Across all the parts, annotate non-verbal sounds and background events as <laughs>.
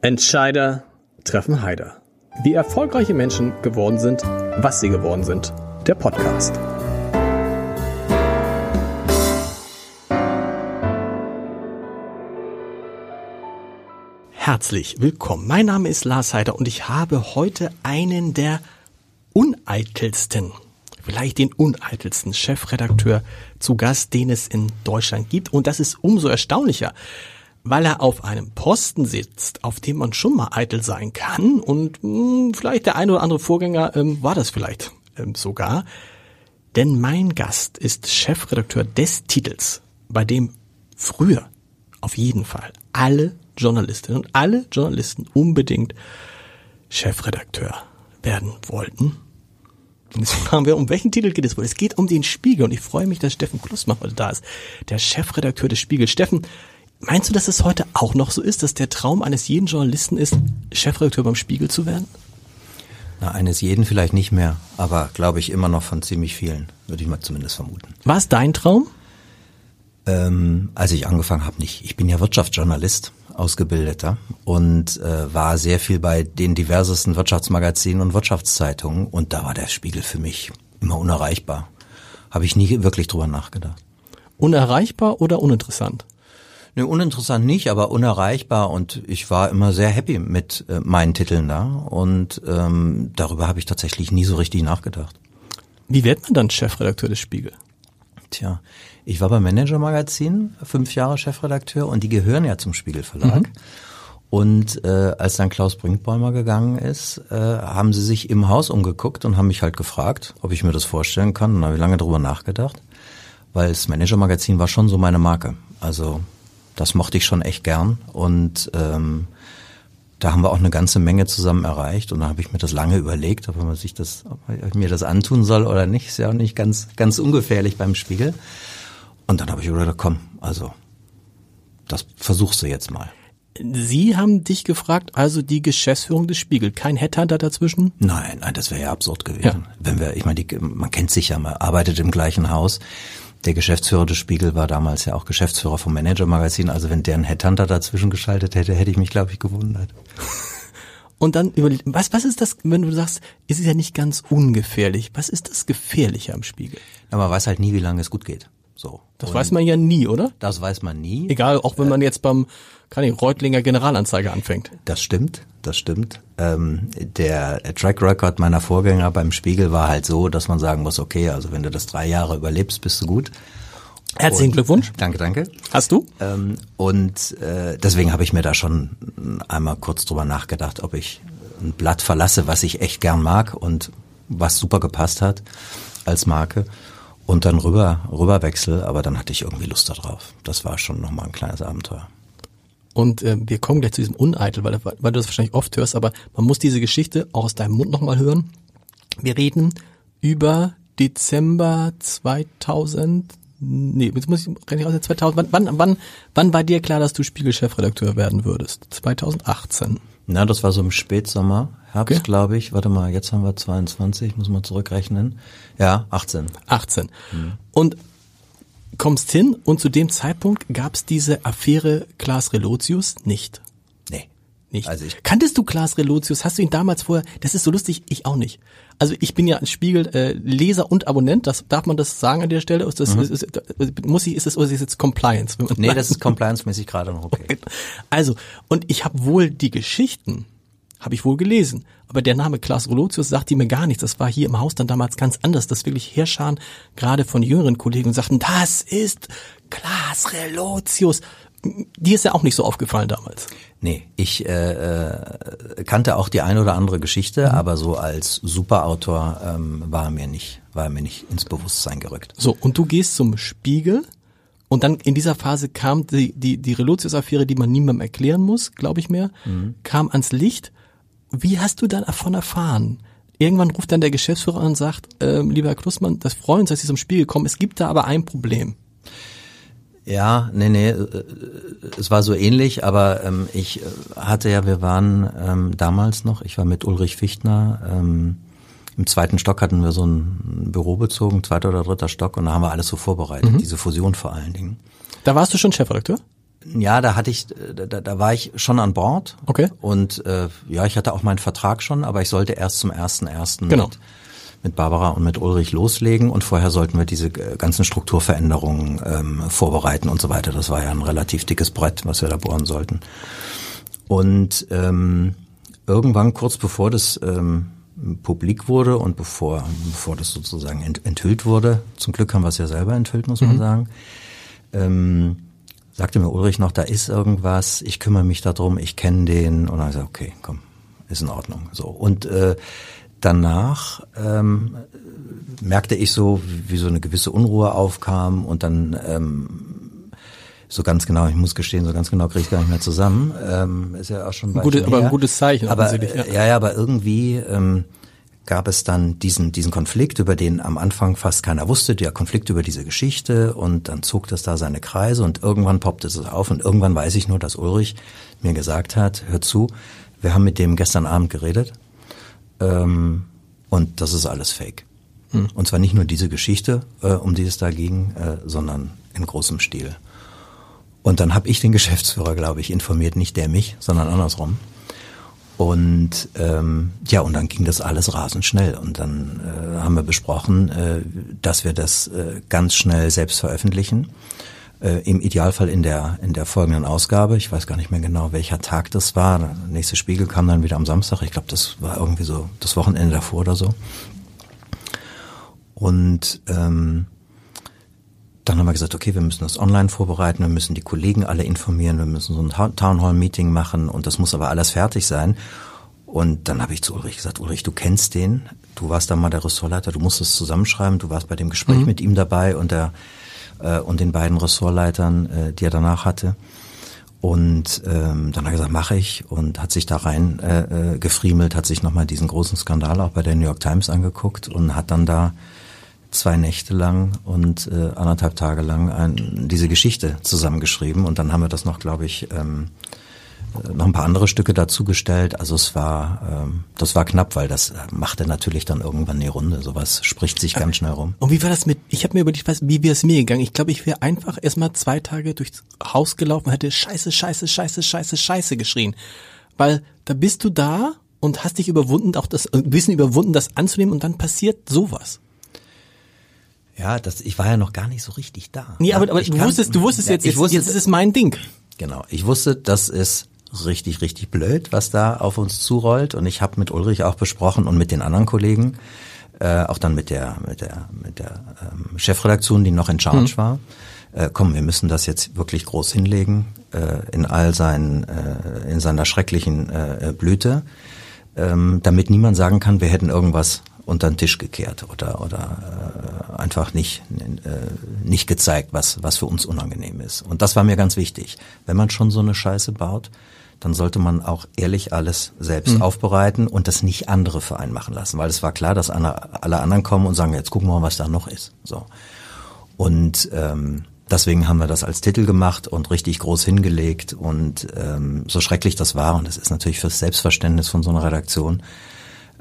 Entscheider treffen Heider. Wie erfolgreiche Menschen geworden sind, was sie geworden sind. Der Podcast. Herzlich willkommen. Mein Name ist Lars Heider und ich habe heute einen der uneitelsten, vielleicht den uneitelsten Chefredakteur zu Gast, den es in Deutschland gibt. Und das ist umso erstaunlicher, weil er auf einem Posten sitzt, auf dem man schon mal eitel sein kann und mh, hm, vielleicht der ein oder andere Vorgänger ähm, war das vielleicht ähm, sogar. Denn mein Gast ist Chefredakteur des Titels, bei dem früher auf jeden Fall alle Journalistinnen und alle Journalisten unbedingt Chefredakteur werden wollten. Und jetzt <laughs> fragen wir, um welchen Titel geht es wohl? Es geht um den Spiegel und ich freue mich, dass Steffen Klussmann heute da ist, der Chefredakteur des Spiegel. Steffen, meinst du, dass es heute auch noch so ist, dass der Traum eines jeden Journalisten ist, Chefredakteur beim Spiegel zu werden? Na, eines jeden vielleicht nicht mehr, aber glaube ich immer noch von ziemlich vielen, würde ich mal zumindest vermuten. War es dein Traum? Ähm, als ich angefangen habe, nicht. Ich bin ja Wirtschaftsjournalist ausgebildeter und äh, war sehr viel bei den diversesten Wirtschaftsmagazinen und Wirtschaftszeitungen und da war der Spiegel für mich immer unerreichbar. Habe ich nie wirklich drüber nachgedacht. Unerreichbar oder uninteressant? Ne, uninteressant nicht, aber unerreichbar und ich war immer sehr happy mit äh, meinen Titeln da und ähm, darüber habe ich tatsächlich nie so richtig nachgedacht. Wie wird man dann Chefredakteur des Spiegel? Tja, ich war beim Manager Magazin fünf Jahre Chefredakteur und die gehören ja zum Spiegel Verlag. Mhm. Und äh, als dann Klaus Brinkbäumer gegangen ist, äh, haben sie sich im Haus umgeguckt und haben mich halt gefragt, ob ich mir das vorstellen kann. Und habe ich lange drüber nachgedacht, weil das Manager Magazin war schon so meine Marke. Also das mochte ich schon echt gern und ähm, da haben wir auch eine ganze Menge zusammen erreicht und da habe ich mir das lange überlegt, ob man sich das, ob ich mir das antun soll oder nicht. Ist ja auch nicht ganz, ganz ungefährlich beim Spiegel. Und dann habe ich gedacht, komm, also das versuchst du jetzt mal. Sie haben dich gefragt, also die Geschäftsführung des Spiegel, kein Headhunter dazwischen? Nein, nein, das wäre ja absurd gewesen. Ja. Wenn wir, ich meine, die, man kennt sich ja, man arbeitet im gleichen Haus. Der Geschäftsführer des Spiegel war damals ja auch Geschäftsführer vom Manager Magazin. Also wenn der einen Headhunter dazwischen geschaltet hätte, hätte ich mich, glaube ich, gewundert. <laughs> Und dann überlegt, was, was ist das, wenn du sagst, ist es ja nicht ganz ungefährlich. Was ist das Gefährliche am Spiegel? Ja, man weiß halt nie, wie lange es gut geht. So. Das Und weiß man ja nie, oder? Das weiß man nie. Egal, auch wenn man jetzt beim, kann ich, Reutlinger Generalanzeiger anfängt. Das stimmt, das stimmt. Ähm, der Track Record meiner Vorgänger beim Spiegel war halt so, dass man sagen muss, okay, also wenn du das drei Jahre überlebst, bist du gut. Herzlichen Glückwunsch. Danke, danke. Hast du? Ähm, und äh, deswegen habe ich mir da schon einmal kurz drüber nachgedacht, ob ich ein Blatt verlasse, was ich echt gern mag und was super gepasst hat als Marke und dann rüber, rüberwechsel, aber dann hatte ich irgendwie Lust darauf. Das war schon nochmal ein kleines Abenteuer. Und äh, wir kommen gleich zu diesem Uneitel, weil, weil du das wahrscheinlich oft hörst, aber man muss diese Geschichte auch aus deinem Mund nochmal hören. Wir reden über Dezember 2000, nee, jetzt muss ich rechnen aus 2000, wann, wann, wann, wann war dir klar, dass du Spiegelchefredakteur werden würdest? 2018. Na, das war so im Spätsommer, Herbst, okay. glaube ich. Warte mal, jetzt haben wir 22, muss man zurückrechnen. Ja, 18. 18. Mhm. Und kommst hin und zu dem Zeitpunkt gab es diese Affäre Klaas Relotius nicht. Nee. Nicht. Also ich Kanntest du Klaas Relotius? Hast du ihn damals vorher? Das ist so lustig, ich auch nicht. Also ich bin ja ein Spiegel äh, Leser und Abonnent, das darf man das sagen an der Stelle? Ist das, mhm. ist, ist, muss ich, ist das oder ist das jetzt Compliance? nee, das ist compliance-mäßig gerade noch okay. Also, und ich habe wohl die Geschichten, habe ich wohl gelesen. Aber der Name Klaas Rolotius sagte mir gar nichts. Das war hier im Haus dann damals ganz anders, dass wirklich Herrscharen gerade von jüngeren Kollegen sagten, das ist Klaas Relotius. Dir ist ja auch nicht so aufgefallen damals. Nee, ich äh, äh, kannte auch die eine oder andere Geschichte, mhm. aber so als Superautor ähm, war mir nicht, war mir nicht ins Bewusstsein gerückt. So, und du gehst zum Spiegel und dann in dieser Phase kam die, die, die Relotius-Affäre, die man niemandem erklären muss, glaube ich mehr, mhm. kam ans Licht. Wie hast du dann davon erfahren? Irgendwann ruft dann der Geschäftsführer an und sagt, äh, lieber Herr Klussmann, das freut uns, dass Sie zum Spiegel kommen. Es gibt da aber ein Problem. Ja, nee, nee, äh, es war so ähnlich, aber ähm, ich äh, hatte ja, wir waren ähm, damals noch, ich war mit Ulrich Fichtner, ähm, im zweiten Stock hatten wir so ein Büro bezogen, zweiter oder dritter Stock, und da haben wir alles so vorbereitet, mhm. diese Fusion vor allen Dingen. Da warst du schon Chefredakteur? Ja, da hatte ich, da, da war ich schon an Bord. Okay. Und äh, ja, ich hatte auch meinen Vertrag schon, aber ich sollte erst zum ersten ersten Genau. mit, mit Barbara und mit Ulrich loslegen und vorher sollten wir diese äh, ganzen Strukturveränderungen ähm, vorbereiten und so weiter. Das war ja ein relativ dickes Brett, was wir da bohren sollten. Und ähm, irgendwann kurz bevor das ähm, publik wurde und bevor, bevor das sozusagen ent, enthüllt wurde, zum Glück haben wir es ja selber enthüllt, muss man sagen, ähm, sagte mir Ulrich noch, da ist irgendwas, ich kümmere mich darum, ich kenne den. Und dann gesagt, okay, komm, ist in Ordnung. So. Und äh, danach ähm, merkte ich so, wie so eine gewisse Unruhe aufkam und dann ähm, so ganz genau, ich muss gestehen, so ganz genau kriege ich gar nicht mehr zusammen. Ähm, ist ja auch schon ein Gute, aber ein gutes Zeichen. Aber äh, ja, ja, aber irgendwie ähm, gab es dann diesen diesen Konflikt, über den am Anfang fast keiner wusste, der Konflikt über diese Geschichte und dann zog das da seine Kreise und irgendwann poppte es auf und irgendwann weiß ich nur, dass Ulrich mir gesagt hat, hör zu, wir haben mit dem gestern Abend geredet ähm, und das ist alles Fake. Und zwar nicht nur diese Geschichte, äh, um die es da ging, äh, sondern in großem Stil. Und dann habe ich den <laughs> Geschäftsführer, glaube ich, informiert, nicht der mich, sondern andersrum. Und ähm, ja, und dann ging das alles rasend schnell. Und dann äh, haben wir besprochen, äh, dass wir das äh, ganz schnell selbst veröffentlichen. Äh, Im Idealfall in der in der folgenden Ausgabe. Ich weiß gar nicht mehr genau, welcher Tag das war. Der nächste Spiegel kam dann wieder am Samstag. Ich glaube, das war irgendwie so das Wochenende davor oder so. Und ähm, dann haben wir gesagt, okay, wir müssen das online vorbereiten, wir müssen die Kollegen alle informieren, wir müssen so ein Ta- Town Hall Meeting machen und das muss aber alles fertig sein. Und dann habe ich zu Ulrich gesagt, Ulrich, du kennst den, du warst da mal der Ressortleiter, du musst es zusammenschreiben, du warst bei dem Gespräch mit ihm dabei und der äh, und den beiden Ressortleitern, äh, die er danach hatte. Und ähm, dann hat er gesagt, mache ich und hat sich da rein äh, äh, gefriemelt, hat sich nochmal diesen großen Skandal auch bei der New York Times angeguckt und hat dann da zwei Nächte lang und äh, anderthalb Tage lang ein, diese Geschichte zusammengeschrieben und dann haben wir das noch, glaube ich, ähm, äh, noch ein paar andere Stücke dazugestellt. Also es war, ähm, das war knapp, weil das äh, machte natürlich dann irgendwann die Runde. Sowas spricht sich ganz schnell rum. Und wie war das mit, ich habe mir überlegt, wie wäre es mir gegangen? Ich glaube, ich wäre einfach erstmal zwei Tage durchs Haus gelaufen und hätte Scheiße, Scheiße, Scheiße, Scheiße, Scheiße geschrien. Weil da bist du da und hast dich überwunden, auch das, ein bisschen überwunden, das anzunehmen und dann passiert sowas. Ja, das, ich war ja noch gar nicht so richtig da. Nee, aber, aber Ich du kann- wusstest, du wusstest jetzt, ich jetzt, wusste, jetzt ist es mein Ding. Genau. Ich wusste, das ist richtig, richtig blöd, was da auf uns zurollt. Und ich habe mit Ulrich auch besprochen und mit den anderen Kollegen, äh, auch dann mit der, mit der, mit der ähm, Chefredaktion, die noch in Charge war. Äh, komm, wir müssen das jetzt wirklich groß hinlegen, äh, in all seinen, äh, in seiner schrecklichen äh, Blüte, ähm, damit niemand sagen kann, wir hätten irgendwas unter den Tisch gekehrt oder oder äh, einfach nicht äh, nicht gezeigt, was was für uns unangenehm ist. Und das war mir ganz wichtig. Wenn man schon so eine Scheiße baut, dann sollte man auch ehrlich alles selbst aufbereiten und das nicht andere für einen machen lassen, weil es war klar, dass alle, anderen kommen und sagen, jetzt gucken wir mal, was da noch ist. So und ähm, deswegen haben wir das als Titel gemacht und richtig groß hingelegt und ähm, so schrecklich das war und es ist natürlich fürs Selbstverständnis von so einer Redaktion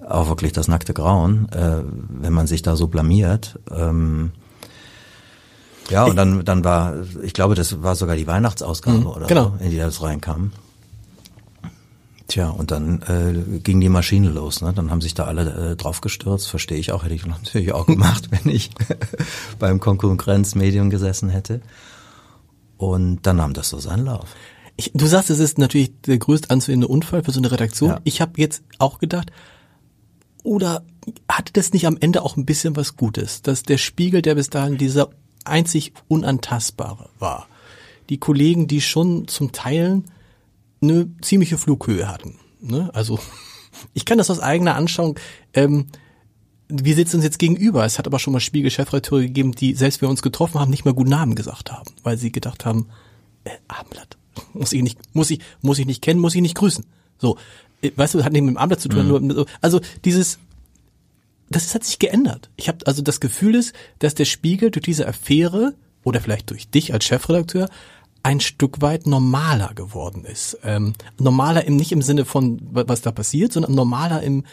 auch wirklich das nackte Grauen, äh, wenn man sich da so blamiert. Ähm, ja, und dann, dann war, ich glaube, das war sogar die Weihnachtsausgabe oder genau. so, in die das reinkam. Tja, und dann äh, ging die Maschine los. Ne? Dann haben sich da alle äh, draufgestürzt. Verstehe ich auch, hätte ich natürlich auch <laughs> gemacht, wenn ich <laughs> beim Konkurrenzmedium gesessen hätte. Und dann nahm das so seinen Lauf. Ich, du sagst, es ist natürlich der größt anzusehende Unfall für so eine Redaktion. Ja. Ich habe jetzt auch gedacht, oder hatte das nicht am Ende auch ein bisschen was Gutes, dass der Spiegel, der bis dahin dieser einzig unantastbare war, die Kollegen, die schon zum Teil eine ziemliche Flughöhe hatten. Ne? Also <laughs> ich kann das aus eigener Anschauung. Ähm, wir sitzen uns jetzt gegenüber. Es hat aber schon mal Spiegel-Chefredakteure gegeben, die, selbst wenn wir uns getroffen haben, nicht mal guten Namen gesagt haben, weil sie gedacht haben, äh, Abendblatt, <laughs> muss ich nicht, muss ich, muss ich nicht kennen, muss ich nicht grüßen. So, äh, weißt du, hat nicht mit dem Abendblatt zu tun, nur, so- also dieses, das hat sich geändert. Ich habe also das Gefühl ist, dass der Spiegel durch diese Affäre oder vielleicht durch dich als Chefredakteur ein Stück weit normaler geworden ist. Ähm, normaler im nicht im Sinne von wa- was da passiert, sondern normaler im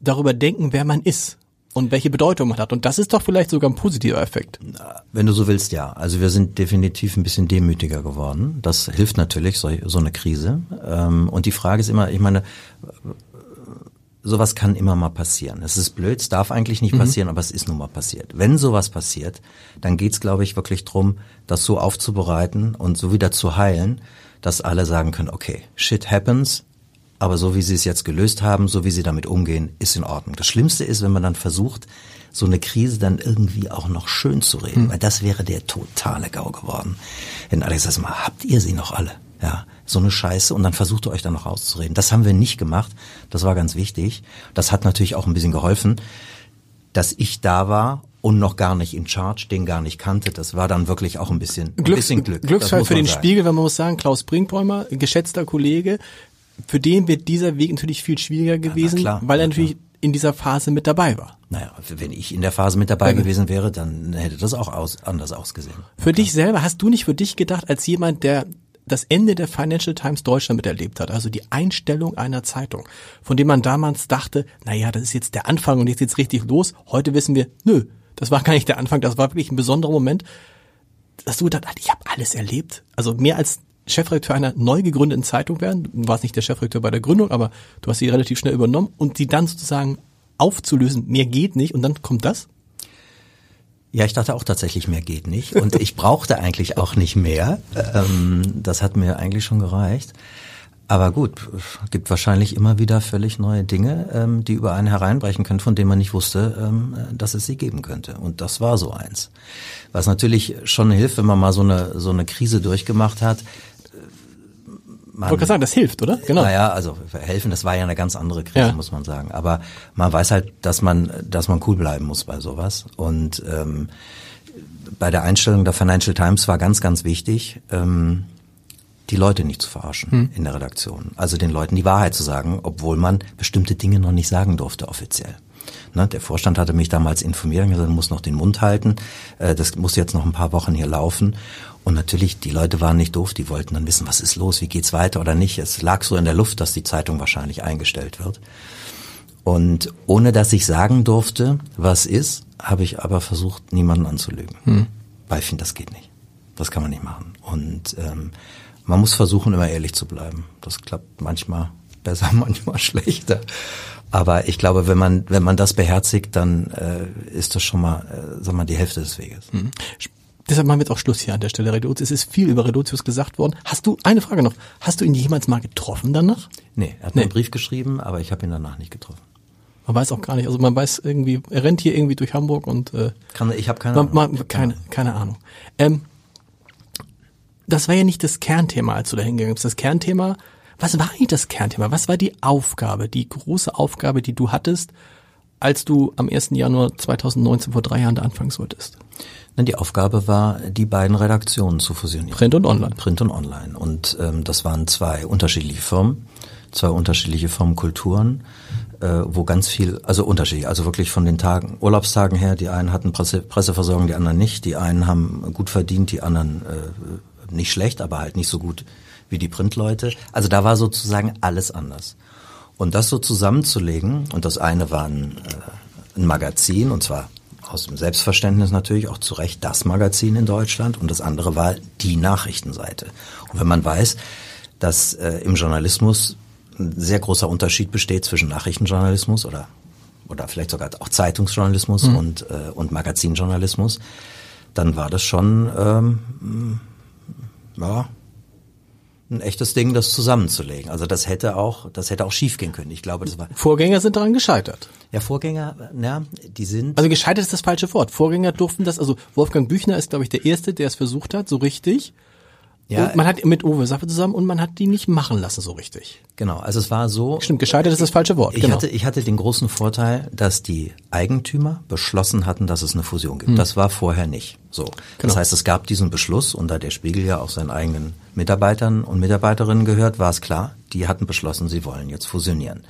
darüber denken, wer man ist. und welche Bedeutung man hat. Und das ist doch vielleicht sogar ein positiver Effekt. Wenn du so willst, ja. Also wir sind definitiv ein bisschen demütiger geworden. Das hilft natürlich, so, so eine Krise. Ähm, und die Frage ist immer, ich meine, sowas kann immer mal passieren. Es ist blöd, es darf eigentlich nicht mhm. passieren, aber es ist nun mal passiert. Wenn sowas passiert, dann geht's, glaube ich, wirklich drum, das so aufzubereiten und so wieder zu heilen, dass alle sagen können, okay, shit happens, aber so wie sie es jetzt gelöst haben, so wie sie damit umgehen, ist in Ordnung. Das Schlimmste ist, wenn man dann versucht, so eine Krise dann irgendwie auch noch schön zu reden, mhm. weil das wäre der totale GAU geworden. Wenn Alex sagt mal, habt ihr sie noch alle? Ja, so eine Scheiße und dann versucht ihr euch dann noch rauszureden. Das haben wir nicht gemacht. Das war ganz wichtig. Das hat natürlich auch ein bisschen geholfen, dass ich da war und noch gar nicht in Charge, den gar nicht kannte. Das war dann wirklich auch ein bisschen, ein Glück, bisschen Glück. Glücksfall für den sagen. Spiegel, wenn man muss sagen, Klaus Brinkbäumer, geschätzter Kollege, für den wird dieser Weg natürlich viel schwieriger gewesen, ja, klar, weil er natürlich klar. in dieser Phase mit dabei war. Naja, wenn ich in der Phase mit dabei ja. gewesen wäre, dann hätte das auch aus, anders ausgesehen. Für ja. dich selber, hast du nicht für dich gedacht, als jemand, der das Ende der Financial Times Deutschland miterlebt hat, also die Einstellung einer Zeitung, von dem man damals dachte, na ja, das ist jetzt der Anfang und jetzt geht's richtig los. Heute wissen wir, nö, das war gar nicht der Anfang, das war wirklich ein besonderer Moment, dass du gedacht hast, ich habe alles erlebt. Also mehr als Chefredakteur einer neu gegründeten Zeitung werden. Du warst nicht der Chefredakteur bei der Gründung, aber du hast sie relativ schnell übernommen und sie dann sozusagen aufzulösen, mehr geht nicht und dann kommt das? Ja, ich dachte auch tatsächlich, mehr geht nicht. Und ich brauchte eigentlich auch nicht mehr. Ähm, das hat mir eigentlich schon gereicht. Aber gut, gibt wahrscheinlich immer wieder völlig neue Dinge, ähm, die über einen hereinbrechen können, von denen man nicht wusste, ähm, dass es sie geben könnte. Und das war so eins. Was natürlich schon hilft, wenn man mal so eine, so eine Krise durchgemacht hat, man, wollte sagen, das hilft, oder? Genau. Naja, also helfen, das war ja eine ganz andere Krise, ja. muss man sagen. Aber man weiß halt, dass man, dass man cool bleiben muss bei sowas. Und ähm, bei der Einstellung der Financial Times war ganz, ganz wichtig, ähm, die Leute nicht zu verarschen hm. in der Redaktion. Also den Leuten die Wahrheit zu sagen, obwohl man bestimmte Dinge noch nicht sagen durfte offiziell. Ne, der Vorstand hatte mich damals informiert und gesagt, du musst noch den Mund halten. Äh, das muss jetzt noch ein paar Wochen hier laufen. Und natürlich, die Leute waren nicht doof, die wollten dann wissen, was ist los, wie geht's weiter oder nicht. Es lag so in der Luft, dass die Zeitung wahrscheinlich eingestellt wird. Und ohne dass ich sagen durfte, was ist, habe ich aber versucht, niemanden anzulügen. Hm. Weil ich finde, das geht nicht. Das kann man nicht machen. Und ähm, man muss versuchen, immer ehrlich zu bleiben. Das klappt manchmal besser, <laughs> manchmal schlechter. Aber ich glaube, wenn man wenn man das beherzigt, dann äh, ist das schon mal, äh, sag mal, die Hälfte des Weges. Hm. Deshalb machen wir jetzt auch Schluss hier an der Stelle, Reduzius. Es ist viel über Reduzius gesagt worden. Hast du, eine Frage noch, hast du ihn jemals mal getroffen danach? Nee, er hat nee. einen Brief geschrieben, aber ich habe ihn danach nicht getroffen. Man weiß auch gar nicht, also man weiß irgendwie, er rennt hier irgendwie durch Hamburg und äh, Kann, ich habe keine man, Ahnung. Man, keine, keine Ahnung. Ähm, das war ja nicht das Kernthema, als du da hingegangen bist. Das Kernthema, was war eigentlich das Kernthema? Was war die Aufgabe, die große Aufgabe, die du hattest, als du am 1. Januar 2019 vor drei Jahren da anfangen solltest? Die Aufgabe war, die beiden Redaktionen zu fusionieren. Print und Online. Print und Online. Und ähm, das waren zwei unterschiedliche Firmen, zwei unterschiedliche Firmenkulturen, äh, wo ganz viel, also unterschiedlich, also wirklich von den Tagen, Urlaubstagen her, die einen hatten Presse, Presseversorgung, die anderen nicht. Die einen haben gut verdient, die anderen äh, nicht schlecht, aber halt nicht so gut wie die Printleute. Also da war sozusagen alles anders. Und das so zusammenzulegen, und das eine war ein, äh, ein Magazin, und zwar aus dem Selbstverständnis natürlich auch zu Recht das Magazin in Deutschland und das andere war die Nachrichtenseite. Und wenn man weiß, dass äh, im Journalismus ein sehr großer Unterschied besteht zwischen Nachrichtenjournalismus oder oder vielleicht sogar auch Zeitungsjournalismus mhm. und äh, und Magazinjournalismus, dann war das schon ähm, ja ein echtes Ding, das zusammenzulegen. Also das hätte auch, das hätte auch schiefgehen können. Ich glaube, das war. Vorgänger sind daran gescheitert. Ja, Vorgänger, ja, die sind. Also gescheitert ist das falsche Wort. Vorgänger durften das, also Wolfgang Büchner ist, glaube ich, der Erste, der es versucht hat, so richtig. Ja, und man hat mit Uwe Saffe zusammen und man hat die nicht machen lassen so richtig. Genau, also es war so. Stimmt, gescheitert ist das falsche Wort. Ich, genau. hatte, ich hatte den großen Vorteil, dass die Eigentümer beschlossen hatten, dass es eine Fusion gibt. Hm. Das war vorher nicht so. Genau. Das heißt, es gab diesen Beschluss und da der Spiegel ja auch seinen eigenen Mitarbeitern und Mitarbeiterinnen gehört, war es klar, die hatten beschlossen, sie wollen jetzt fusionieren.